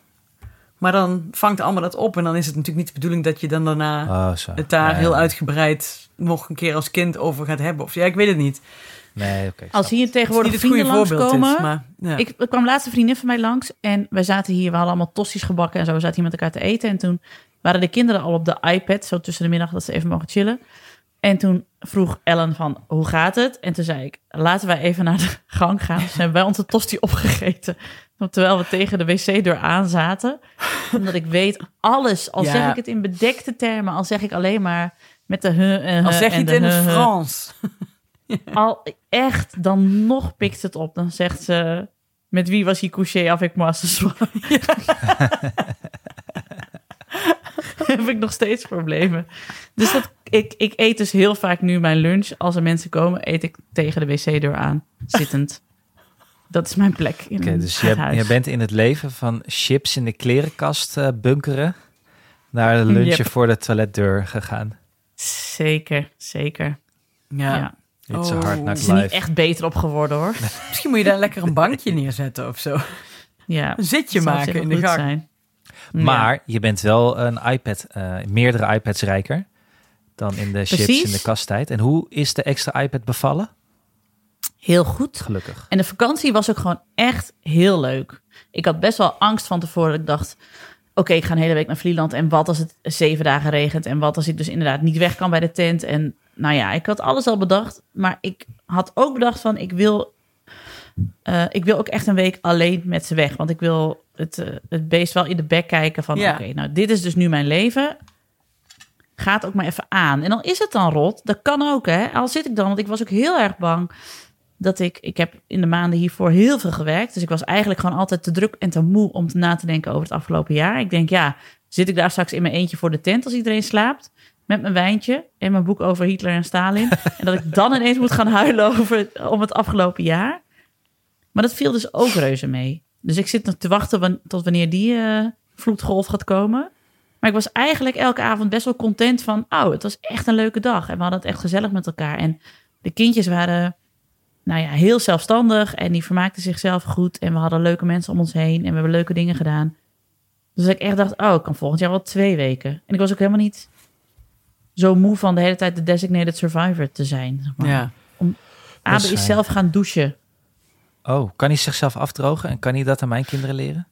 [SPEAKER 3] Maar dan vangt allemaal dat op en dan is het natuurlijk niet de bedoeling dat je dan daarna
[SPEAKER 2] Oh,
[SPEAKER 3] het daar
[SPEAKER 2] Ja,
[SPEAKER 3] heel uitgebreid nog een keer als kind over gaat hebben. Of ja, ik weet het niet.
[SPEAKER 2] Nee, oké.
[SPEAKER 1] als hier tegenwoordig
[SPEAKER 3] het
[SPEAKER 1] vrienden langskomen,
[SPEAKER 3] is, maar Ja.
[SPEAKER 1] Ik, er kwam laatst een vriendin van mij langs en wij zaten hier, we hadden allemaal tosti's gebakken en zo, we zaten hier met elkaar te eten. En toen waren de kinderen al op de iPad, zo tussen de middag, dat ze even mogen chillen. En toen vroeg Ellen van, hoe gaat het? En toen zei ik, laten wij even naar de gang gaan. Dus hebben wij onze tosti opgegeten, terwijl we tegen de wc-deur aan zaten. Omdat ik weet alles, al
[SPEAKER 3] Ja.
[SPEAKER 1] zeg ik het in bedekte termen, al zeg ik alleen maar met de en
[SPEAKER 3] Al
[SPEAKER 1] huh
[SPEAKER 3] zeg je het in het. Frans.
[SPEAKER 1] Al echt, dan nog pikt het op. Dan zegt ze, met wie was hij couché moi ce soir? Heb ik nog steeds problemen. Dus dat, ik, ik eet dus heel vaak nu mijn lunch. Als er mensen komen, eet ik tegen de wc-deur aan, zittend. Dat is mijn plek in
[SPEAKER 2] Oké,
[SPEAKER 1] een
[SPEAKER 2] dus je,
[SPEAKER 1] huis.
[SPEAKER 2] je bent in het leven van chips in de klerenkast eh, bunkeren naar de lunchen
[SPEAKER 1] Yep.
[SPEAKER 2] voor de toiletdeur gegaan.
[SPEAKER 1] Zeker, zeker.
[SPEAKER 3] Ja.
[SPEAKER 1] Ja.
[SPEAKER 2] It's a
[SPEAKER 3] Oh.
[SPEAKER 2] hard
[SPEAKER 1] is er niet echt beter op geworden hoor.
[SPEAKER 3] Misschien moet je daar lekker een bankje neerzetten of zo.
[SPEAKER 1] Ja,
[SPEAKER 3] Een zitje maken in de gang.
[SPEAKER 1] zijn. Ja.
[SPEAKER 2] Maar je bent wel een iPad, eh, meerdere iPads rijker dan in de chips
[SPEAKER 1] Precies.
[SPEAKER 2] in de kasttijd. En hoe is de extra iPad bevallen?
[SPEAKER 1] Heel goed.
[SPEAKER 2] Gelukkig.
[SPEAKER 1] En de vakantie was ook gewoon echt heel leuk. Ik had best wel angst van tevoren. dat Ik dacht, oké, ik ga een hele week naar Vlieland. En wat als het zeven dagen regent? En wat als ik dus inderdaad niet weg kan bij de tent? En nou ja, ik had alles al bedacht. Maar ik had ook bedacht van, ik wil, eh, ik wil ook echt een week alleen met ze weg. Want ik wil het, eh, het beest wel in de bek kijken van,
[SPEAKER 3] Ja.
[SPEAKER 1] oké, nou dit is dus nu mijn leven. Ga het ook maar even aan. En dan is het dan rot. Dat kan ook, hè. Al zit ik dan, want ik was ook heel erg bang dat ik, ik heb in de maanden hiervoor heel veel gewerkt. Dus ik was eigenlijk gewoon altijd te druk en te moe om na te denken over het afgelopen jaar. Ik denk, ja, zit ik daar straks in mijn eentje voor de tent als iedereen slaapt? Met mijn wijntje en mijn boek over Hitler en Stalin. en dat ik dan ineens moet gaan huilen over het, om het afgelopen jaar. Maar dat viel dus ook reuze mee. Dus ik zit nog te wachten tot wanneer die eh, vloedgolf gaat komen. Maar ik was eigenlijk elke avond best wel content van... oh, het was echt een leuke dag. En we hadden het echt gezellig met elkaar. En de kindjes waren nou ja, heel zelfstandig en die vermaakten zichzelf goed. En we hadden leuke mensen om ons heen en we hebben leuke dingen gedaan. Dus ik echt dacht, oh, ik kan volgend jaar wel twee weken. En ik was ook helemaal niet zo moe van de hele tijd de designated survivor te zijn. Zeg maar.
[SPEAKER 3] Ja.
[SPEAKER 1] Abe
[SPEAKER 2] is
[SPEAKER 1] zelf gaan douchen.
[SPEAKER 2] Oh, kan hij zichzelf afdrogen en kan hij dat aan mijn kinderen leren?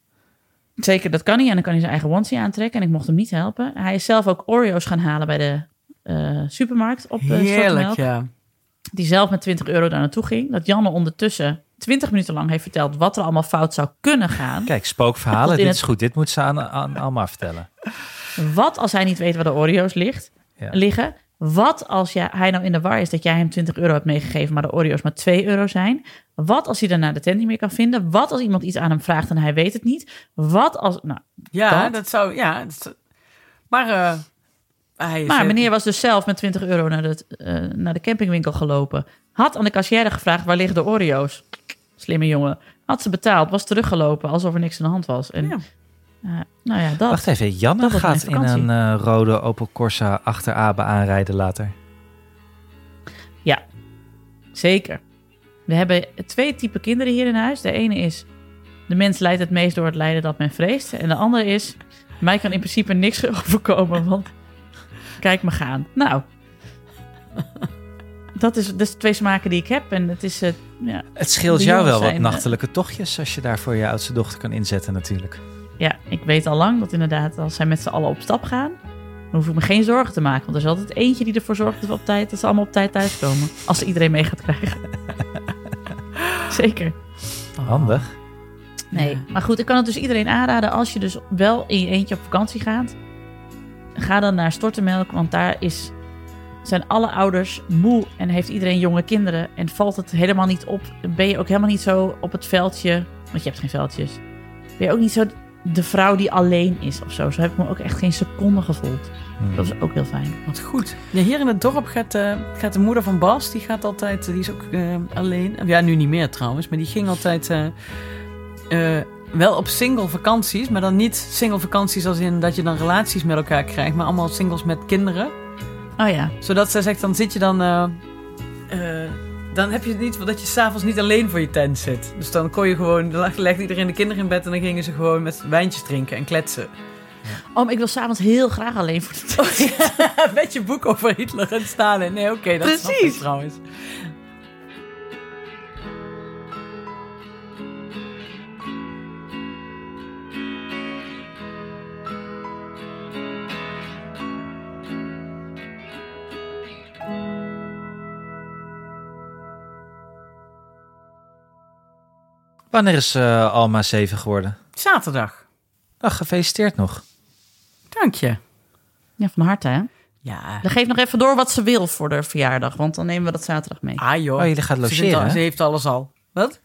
[SPEAKER 1] Zeker, dat kan hij. En dan kan hij zijn eigen onesie aantrekken. En ik mocht hem niet helpen. Hij is zelf ook Oreo's gaan halen bij de eh, supermarkt op de
[SPEAKER 3] Heerlijk, ja.
[SPEAKER 1] Die zelf met 20 euro daar naartoe ging. Dat Janne ondertussen 20 minuten lang heeft verteld wat er allemaal fout zou kunnen gaan.
[SPEAKER 2] Kijk, spookverhalen, dit
[SPEAKER 1] het-
[SPEAKER 2] is goed. Dit moet ze aan, aan Alma vertellen.
[SPEAKER 1] Wat als hij niet weet waar de Oreo's ligt,
[SPEAKER 2] Ja.
[SPEAKER 1] liggen? Wat als ja, hij nou in de war is dat jij hem 20 euro hebt meegegeven, maar de Oreo's maar 2 euro zijn? Wat als hij daarna de tent niet meer kan vinden? Wat als iemand iets aan hem vraagt en hij weet het niet? Wat als. Nou,
[SPEAKER 3] Ja,
[SPEAKER 1] Dat?
[SPEAKER 3] dat, zou... Ja, dat- maar eh, hij
[SPEAKER 1] maar meneer was dus zelf met 20 euro naar de, eh, naar de campingwinkel gelopen. Had aan de kassière gevraagd waar liggen de Oreo's? Slimme jongen. Had ze betaald, was teruggelopen alsof er niks aan de hand was. En,
[SPEAKER 3] Ja.
[SPEAKER 1] Eh, nou ja, dat.
[SPEAKER 2] Wacht even, Janne gaat in een eh, rode Opel Corsa achter Abe aanrijden later.
[SPEAKER 1] Zeker. We hebben twee typen kinderen hier in huis. De ene is, de mens leidt het meest door het lijden dat men vreest. En de andere is, mij kan in principe niks overkomen, want kijk me gaan. Nou, dat is, de twee smaken die ik heb. En het is, eh, ja,
[SPEAKER 2] Het scheelt jou wel wat nachtelijke tochtjes als je daar voor je oudste dochter kan inzetten natuurlijk.
[SPEAKER 1] Ja, ik weet al lang dat inderdaad, als zij met z'n allen op stap gaan, dan hoef ik me geen zorgen te maken. Want er is altijd eentje die ervoor zorgt dat, we op tijd, dat ze allemaal op tijd thuiskomen. Als ze iedereen mee gaat krijgen. Zeker.
[SPEAKER 2] Handig.
[SPEAKER 1] Nee,
[SPEAKER 3] Ja.
[SPEAKER 1] maar goed, ik kan het dus iedereen aanraden als je dus wel in je eentje op vakantie gaat. Ga dan naar Stortemelk, want daar is, zijn alle ouders moe en heeft iedereen jonge kinderen. En valt het helemaal niet op, ben je ook helemaal niet zo op het veldje, want je hebt geen veldjes. Ben je ook niet zo de vrouw die alleen is of zo. Zo heb ik me ook echt geen seconde gevoeld.
[SPEAKER 2] Hmm.
[SPEAKER 1] Dat is ook heel fijn.
[SPEAKER 3] Wat goed. Ja, hier in het dorp gaat, eh, gaat de moeder van Bas, die gaat altijd, die is ook eh, alleen. Ja, nu niet meer trouwens, maar die ging altijd eh, eh, wel op single vakanties, maar dan niet single vakanties als in dat je dan relaties met elkaar krijgt, maar allemaal singles met kinderen.
[SPEAKER 1] Oh ja,
[SPEAKER 3] Zodat zij zegt, dan zit je dan, eh, eh, dan heb je het niet dat je s'avonds niet alleen voor je tent zit. Dus dan kon je gewoon, dan legde iedereen de kinderen in bed en dan gingen ze gewoon met wijntjes drinken en kletsen.
[SPEAKER 1] oh, maar ik wil s'avonds heel graag alleen voor de tent.
[SPEAKER 3] Met je boek over Hitler en Stalin. Nee, oké, dat ik
[SPEAKER 1] Precies.
[SPEAKER 3] trouwens.
[SPEAKER 2] Wanneer is eh, Alma 7 geworden?
[SPEAKER 3] Zaterdag.
[SPEAKER 2] Nou, gefeliciteerd nog.
[SPEAKER 3] Dank je.
[SPEAKER 1] Ja, van harte, hè?
[SPEAKER 3] Ja.
[SPEAKER 1] Dan geef nog even door wat ze wil voor de verjaardag, want dan nemen we dat zaterdag mee.
[SPEAKER 3] Ah joh.
[SPEAKER 2] Oh, jullie gaan
[SPEAKER 3] ze, vindt
[SPEAKER 2] logeren,
[SPEAKER 3] al- ze heeft alles al. Wat?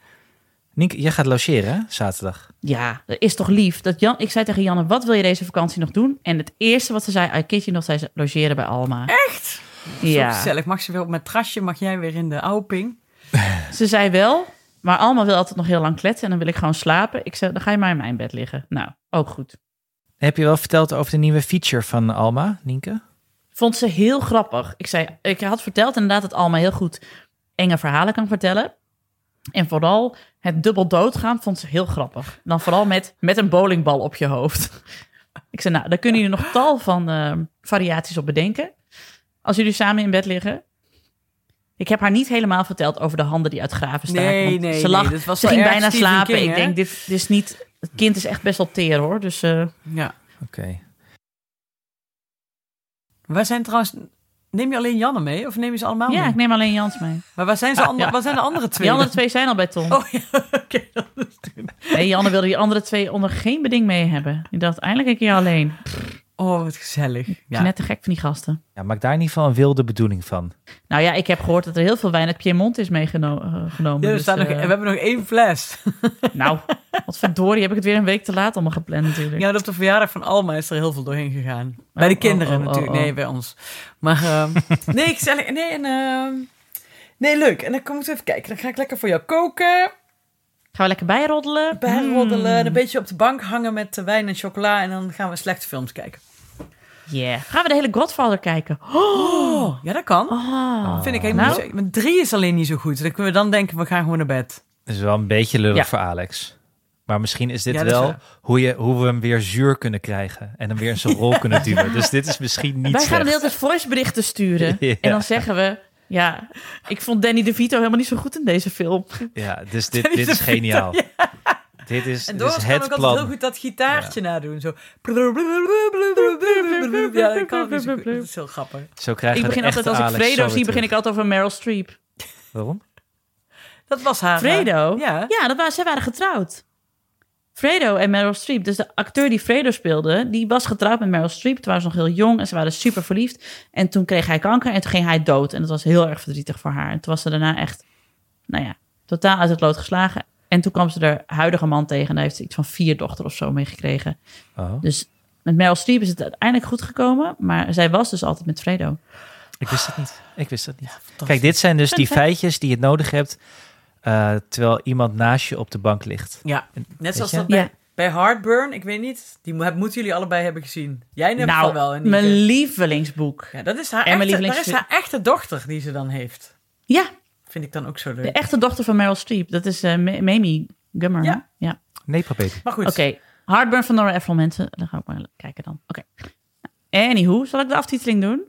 [SPEAKER 2] Nienke, jij gaat logeren, hè? Zaterdag.
[SPEAKER 1] Ja, dat is toch lief. Dat Jan, ik zei tegen Janne, wat wil je deze vakantie nog doen? En het eerste wat ze zei, I kid you nog, zei ze, logeren bij Alma.
[SPEAKER 3] Echt?
[SPEAKER 1] Ja,
[SPEAKER 3] Zo gezellig. Mag ze weer op mijn trasje? Mag jij weer in de Auping?
[SPEAKER 1] ze zei wel, maar Alma wil altijd nog heel lang kletsen en dan wil ik gewoon slapen. Ik zei, dan ga je maar in mijn bed liggen. Nou, ook goed.
[SPEAKER 2] Heb je wel verteld over de nieuwe feature van Alma, Nienke?
[SPEAKER 1] Vond ze heel grappig. Ik zei, ik had verteld inderdaad dat Alma heel goed enge verhalen kan vertellen. En vooral het dubbel doodgaan vond ze heel grappig. Dan vooral met, met een bowlingbal op je hoofd. Ik zei, nou, daar kunnen jullie nog tal van eh, variaties op bedenken. Als jullie samen in bed liggen. Ik heb haar niet helemaal verteld over de handen die uit graven staan.
[SPEAKER 3] Nee, nee,
[SPEAKER 1] Ze, lag,
[SPEAKER 3] nee, dat was
[SPEAKER 1] ze ging bijna
[SPEAKER 3] Stephen
[SPEAKER 1] slapen.
[SPEAKER 3] King,
[SPEAKER 1] ik denk, dit, dit is niet... Het kind is echt best wel teer, hoor. Dus eh,
[SPEAKER 3] Ja.
[SPEAKER 2] Oké.
[SPEAKER 3] Waar zijn trouwens... Neem je alleen Janne mee? Of neem je ze allemaal
[SPEAKER 1] ja,
[SPEAKER 3] mee?
[SPEAKER 1] ik neem alleen Jans mee.
[SPEAKER 3] Maar waar zijn, ze ander-
[SPEAKER 1] ja.
[SPEAKER 3] waar zijn de andere twee?
[SPEAKER 1] Die andere twee zijn al bij Tom.
[SPEAKER 3] Oh ja, oké. dat is.
[SPEAKER 1] Nee, Janne wilde die andere twee onder geen beding mee hebben. Die dacht, eindelijk een keer alleen.
[SPEAKER 3] Oh, wat gezellig. Ja.
[SPEAKER 1] net te gek van die gasten.
[SPEAKER 2] Ja, maak daar in ieder geval een wilde bedoeling van.
[SPEAKER 1] Nou ja, ik heb gehoord dat er heel veel wijn uit Piemont is meegenomen.
[SPEAKER 3] Ja, we,
[SPEAKER 1] dus,
[SPEAKER 3] staan nog,
[SPEAKER 1] eh,
[SPEAKER 3] we hebben nog één fles.
[SPEAKER 1] Nou, wat verdorie, heb ik het weer een week te laat allemaal gepland natuurlijk.
[SPEAKER 3] Ja, op de verjaardag van Alma is er heel veel doorheen gegaan. Bij de
[SPEAKER 1] oh,
[SPEAKER 3] kinderen
[SPEAKER 1] oh, oh,
[SPEAKER 3] natuurlijk.
[SPEAKER 1] oh.
[SPEAKER 3] Nee, bij ons. Maar ehm, nee, gezellig. Nee, en, ehm, nee, leuk. En dan kom ik even kijken. Dan ga ik lekker voor jou koken.
[SPEAKER 1] Gaan we lekker bijroddelen?
[SPEAKER 3] Bijroddelen.
[SPEAKER 1] Mm.
[SPEAKER 3] Een beetje op de bank hangen met eh, wijn en chocola. En dan gaan we slechte films kijken.
[SPEAKER 1] Yeah. Gaan we de hele Godfather kijken?
[SPEAKER 3] Oh, ja, dat kan.
[SPEAKER 1] Oh.
[SPEAKER 3] Vind ik helemaal
[SPEAKER 1] Nou.
[SPEAKER 3] niet drie is alleen niet zo goed. Dan kunnen we dan denken, we gaan gewoon naar bed.
[SPEAKER 2] Dat is wel een beetje lullig
[SPEAKER 1] Ja.
[SPEAKER 2] voor Alex. Maar misschien is dit
[SPEAKER 3] Ja, dat is
[SPEAKER 2] wel hoe, je, hoe we hem weer zuur kunnen krijgen. En hem weer in zijn rol kunnen duwen. Dus dit is misschien niet
[SPEAKER 1] Wij gaan de hele tijd voiceberichten sturen.
[SPEAKER 2] Ja.
[SPEAKER 1] En dan zeggen we... Ja, ik vond Danny DeVito helemaal niet zo goed in deze film.
[SPEAKER 2] Ja, dus dit, dit is geniaal. Dit is,
[SPEAKER 3] En
[SPEAKER 2] dit is
[SPEAKER 3] Doris kan ook
[SPEAKER 2] het
[SPEAKER 3] altijd heel goed dat gitaartje nadoen. Zo. Ja, ik kan het niet zo goed. Dat is heel grappig.
[SPEAKER 2] Zo krijgen
[SPEAKER 1] Ik begin
[SPEAKER 2] de
[SPEAKER 1] altijd, als ik
[SPEAKER 2] Alex
[SPEAKER 1] Fredo zie, begin ik altijd over Meryl Streep.
[SPEAKER 2] Waarom?
[SPEAKER 3] Dat was haar.
[SPEAKER 1] Fredo?
[SPEAKER 3] Ja.
[SPEAKER 1] Ja, dat waren, zij waren getrouwd. Fredo en Meryl Streep. Dus de acteur die Fredo speelde, die was getrouwd met Meryl Streep. Toen waren ze nog heel jong en ze waren super verliefd. En toen kreeg hij kanker en toen ging hij dood. En dat was heel erg verdrietig voor haar. En toen was ze daarna echt, nou ja, totaal uit het lood geslagen. En toen kwam ze haar huidige man tegen en daar heeft ze iets van vier dochter of zo mee gekregen.
[SPEAKER 2] Oh,
[SPEAKER 1] Dus met Meryl Streep is het uiteindelijk goed gekomen. Maar zij was dus altijd met Fredo.
[SPEAKER 2] ik wist het niet. Ik wist het niet. Kijk, dit zijn dus
[SPEAKER 1] Fun
[SPEAKER 2] die
[SPEAKER 1] fact.
[SPEAKER 2] feitjes die je nodig hebt... eh, terwijl iemand naast je op de bank ligt.
[SPEAKER 3] Ja, net zoals
[SPEAKER 2] je?
[SPEAKER 3] dat bij,
[SPEAKER 1] Ja.
[SPEAKER 3] bij Heartburn. Ik weet niet. Die mo- moeten jullie allebei hebben gezien. Jij ieder
[SPEAKER 1] Nou,
[SPEAKER 3] wel. en
[SPEAKER 1] mijn lievelingsboek.
[SPEAKER 3] Ja, dat is haar
[SPEAKER 1] en mijn
[SPEAKER 3] echte, dat is haar echte dochter die ze dan heeft.
[SPEAKER 1] Ja,
[SPEAKER 3] Vind ik dan ook zo
[SPEAKER 1] de
[SPEAKER 3] leuk.
[SPEAKER 1] echte dochter van Meryl Streep. Dat is eh Ma- Mamie Gummer.
[SPEAKER 3] Ja.
[SPEAKER 1] hè? ja.
[SPEAKER 2] Nee, Baby.
[SPEAKER 3] Maar goed.
[SPEAKER 1] Oké, Heartburn van Nora Ephron, mensen. Dan ga ik maar kijken dan. Oké. Anywho, zal ik de aftiteling doen?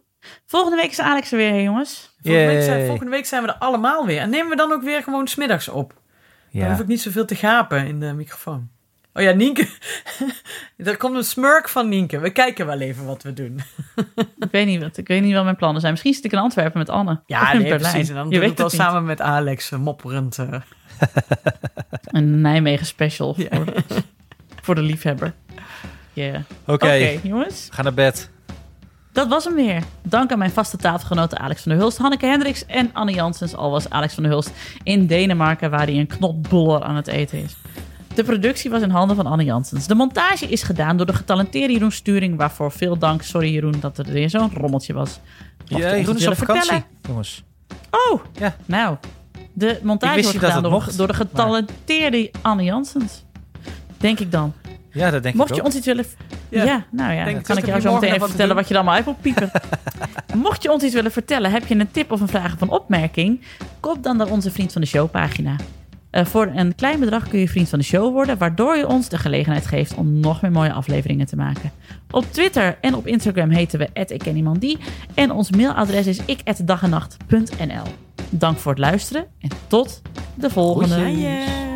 [SPEAKER 1] Volgende week is Alex er weer, hè, jongens.
[SPEAKER 3] Volgende week, zijn, volgende week zijn we er allemaal weer. En nemen we dan ook weer gewoon smiddags op. Dan
[SPEAKER 2] Ja.
[SPEAKER 3] hoef ik niet zoveel te gapen in de microfoon. Oh ja, Nienke. er komt een smurk van Nienke. We kijken wel even wat we doen.
[SPEAKER 1] Ik weet niet wat, ik weet niet wat mijn plannen zijn. Misschien zit ik in Antwerpen met Anne. of
[SPEAKER 3] Ja,
[SPEAKER 1] in
[SPEAKER 3] nee,
[SPEAKER 1] Berlijn.
[SPEAKER 3] precies. En dan
[SPEAKER 1] Je weet
[SPEAKER 3] het wel
[SPEAKER 1] niet.
[SPEAKER 3] samen met Alex, eh, mopperend. eh.
[SPEAKER 1] Een Nijmegen special
[SPEAKER 3] Ja.
[SPEAKER 1] voor, de, voor de liefhebber. Yeah.
[SPEAKER 2] Oké,
[SPEAKER 1] Oké, jongens.
[SPEAKER 2] ga naar bed.
[SPEAKER 1] Dat was hem weer. Dank aan mijn vaste tafelgenoten Alex van der Hulst, Hanneke Hendricks en Anne Janssens. Al was Alex van der Hulst in Denemarken, waar hij een knotboller aan het eten is. De productie was in handen van Anne Janssens. De montage is gedaan door de getalenteerde Jeroen Sturing, waarvoor veel dank. Sorry Jeroen dat er weer zo'n rommeltje was.
[SPEAKER 2] Ja, Jeroen is op vakantie,
[SPEAKER 1] vertellen?
[SPEAKER 2] jongens.
[SPEAKER 1] Oh,
[SPEAKER 2] Ja.
[SPEAKER 1] nou. De montage wordt gedaan door,
[SPEAKER 2] mocht,
[SPEAKER 1] door de getalenteerde Anne Janssens. Denk ik dan.
[SPEAKER 2] Ja, dat denk
[SPEAKER 1] Mocht
[SPEAKER 2] ik
[SPEAKER 1] je
[SPEAKER 2] ook.
[SPEAKER 1] ons iets willen...
[SPEAKER 3] Ja.
[SPEAKER 1] Ja, nou ja,
[SPEAKER 3] Denk
[SPEAKER 1] dan kan ik jou zo meteen even
[SPEAKER 3] wat
[SPEAKER 1] vertellen wat je dan maar uit moet piepen. Mocht je ons iets willen vertellen, heb je een tip of een vraag of een opmerking, kop dan naar onze Vriend van de Show pagina. Eh, voor een klein bedrag kun je Vriend van de Show worden, waardoor je ons de gelegenheid geeft om nog meer mooie afleveringen te maken. Op Twitter en op Instagram heten we @ikkenniemandie en ons mailadres is ik@dagenacht.nl. Dank voor het luisteren en tot de volgende.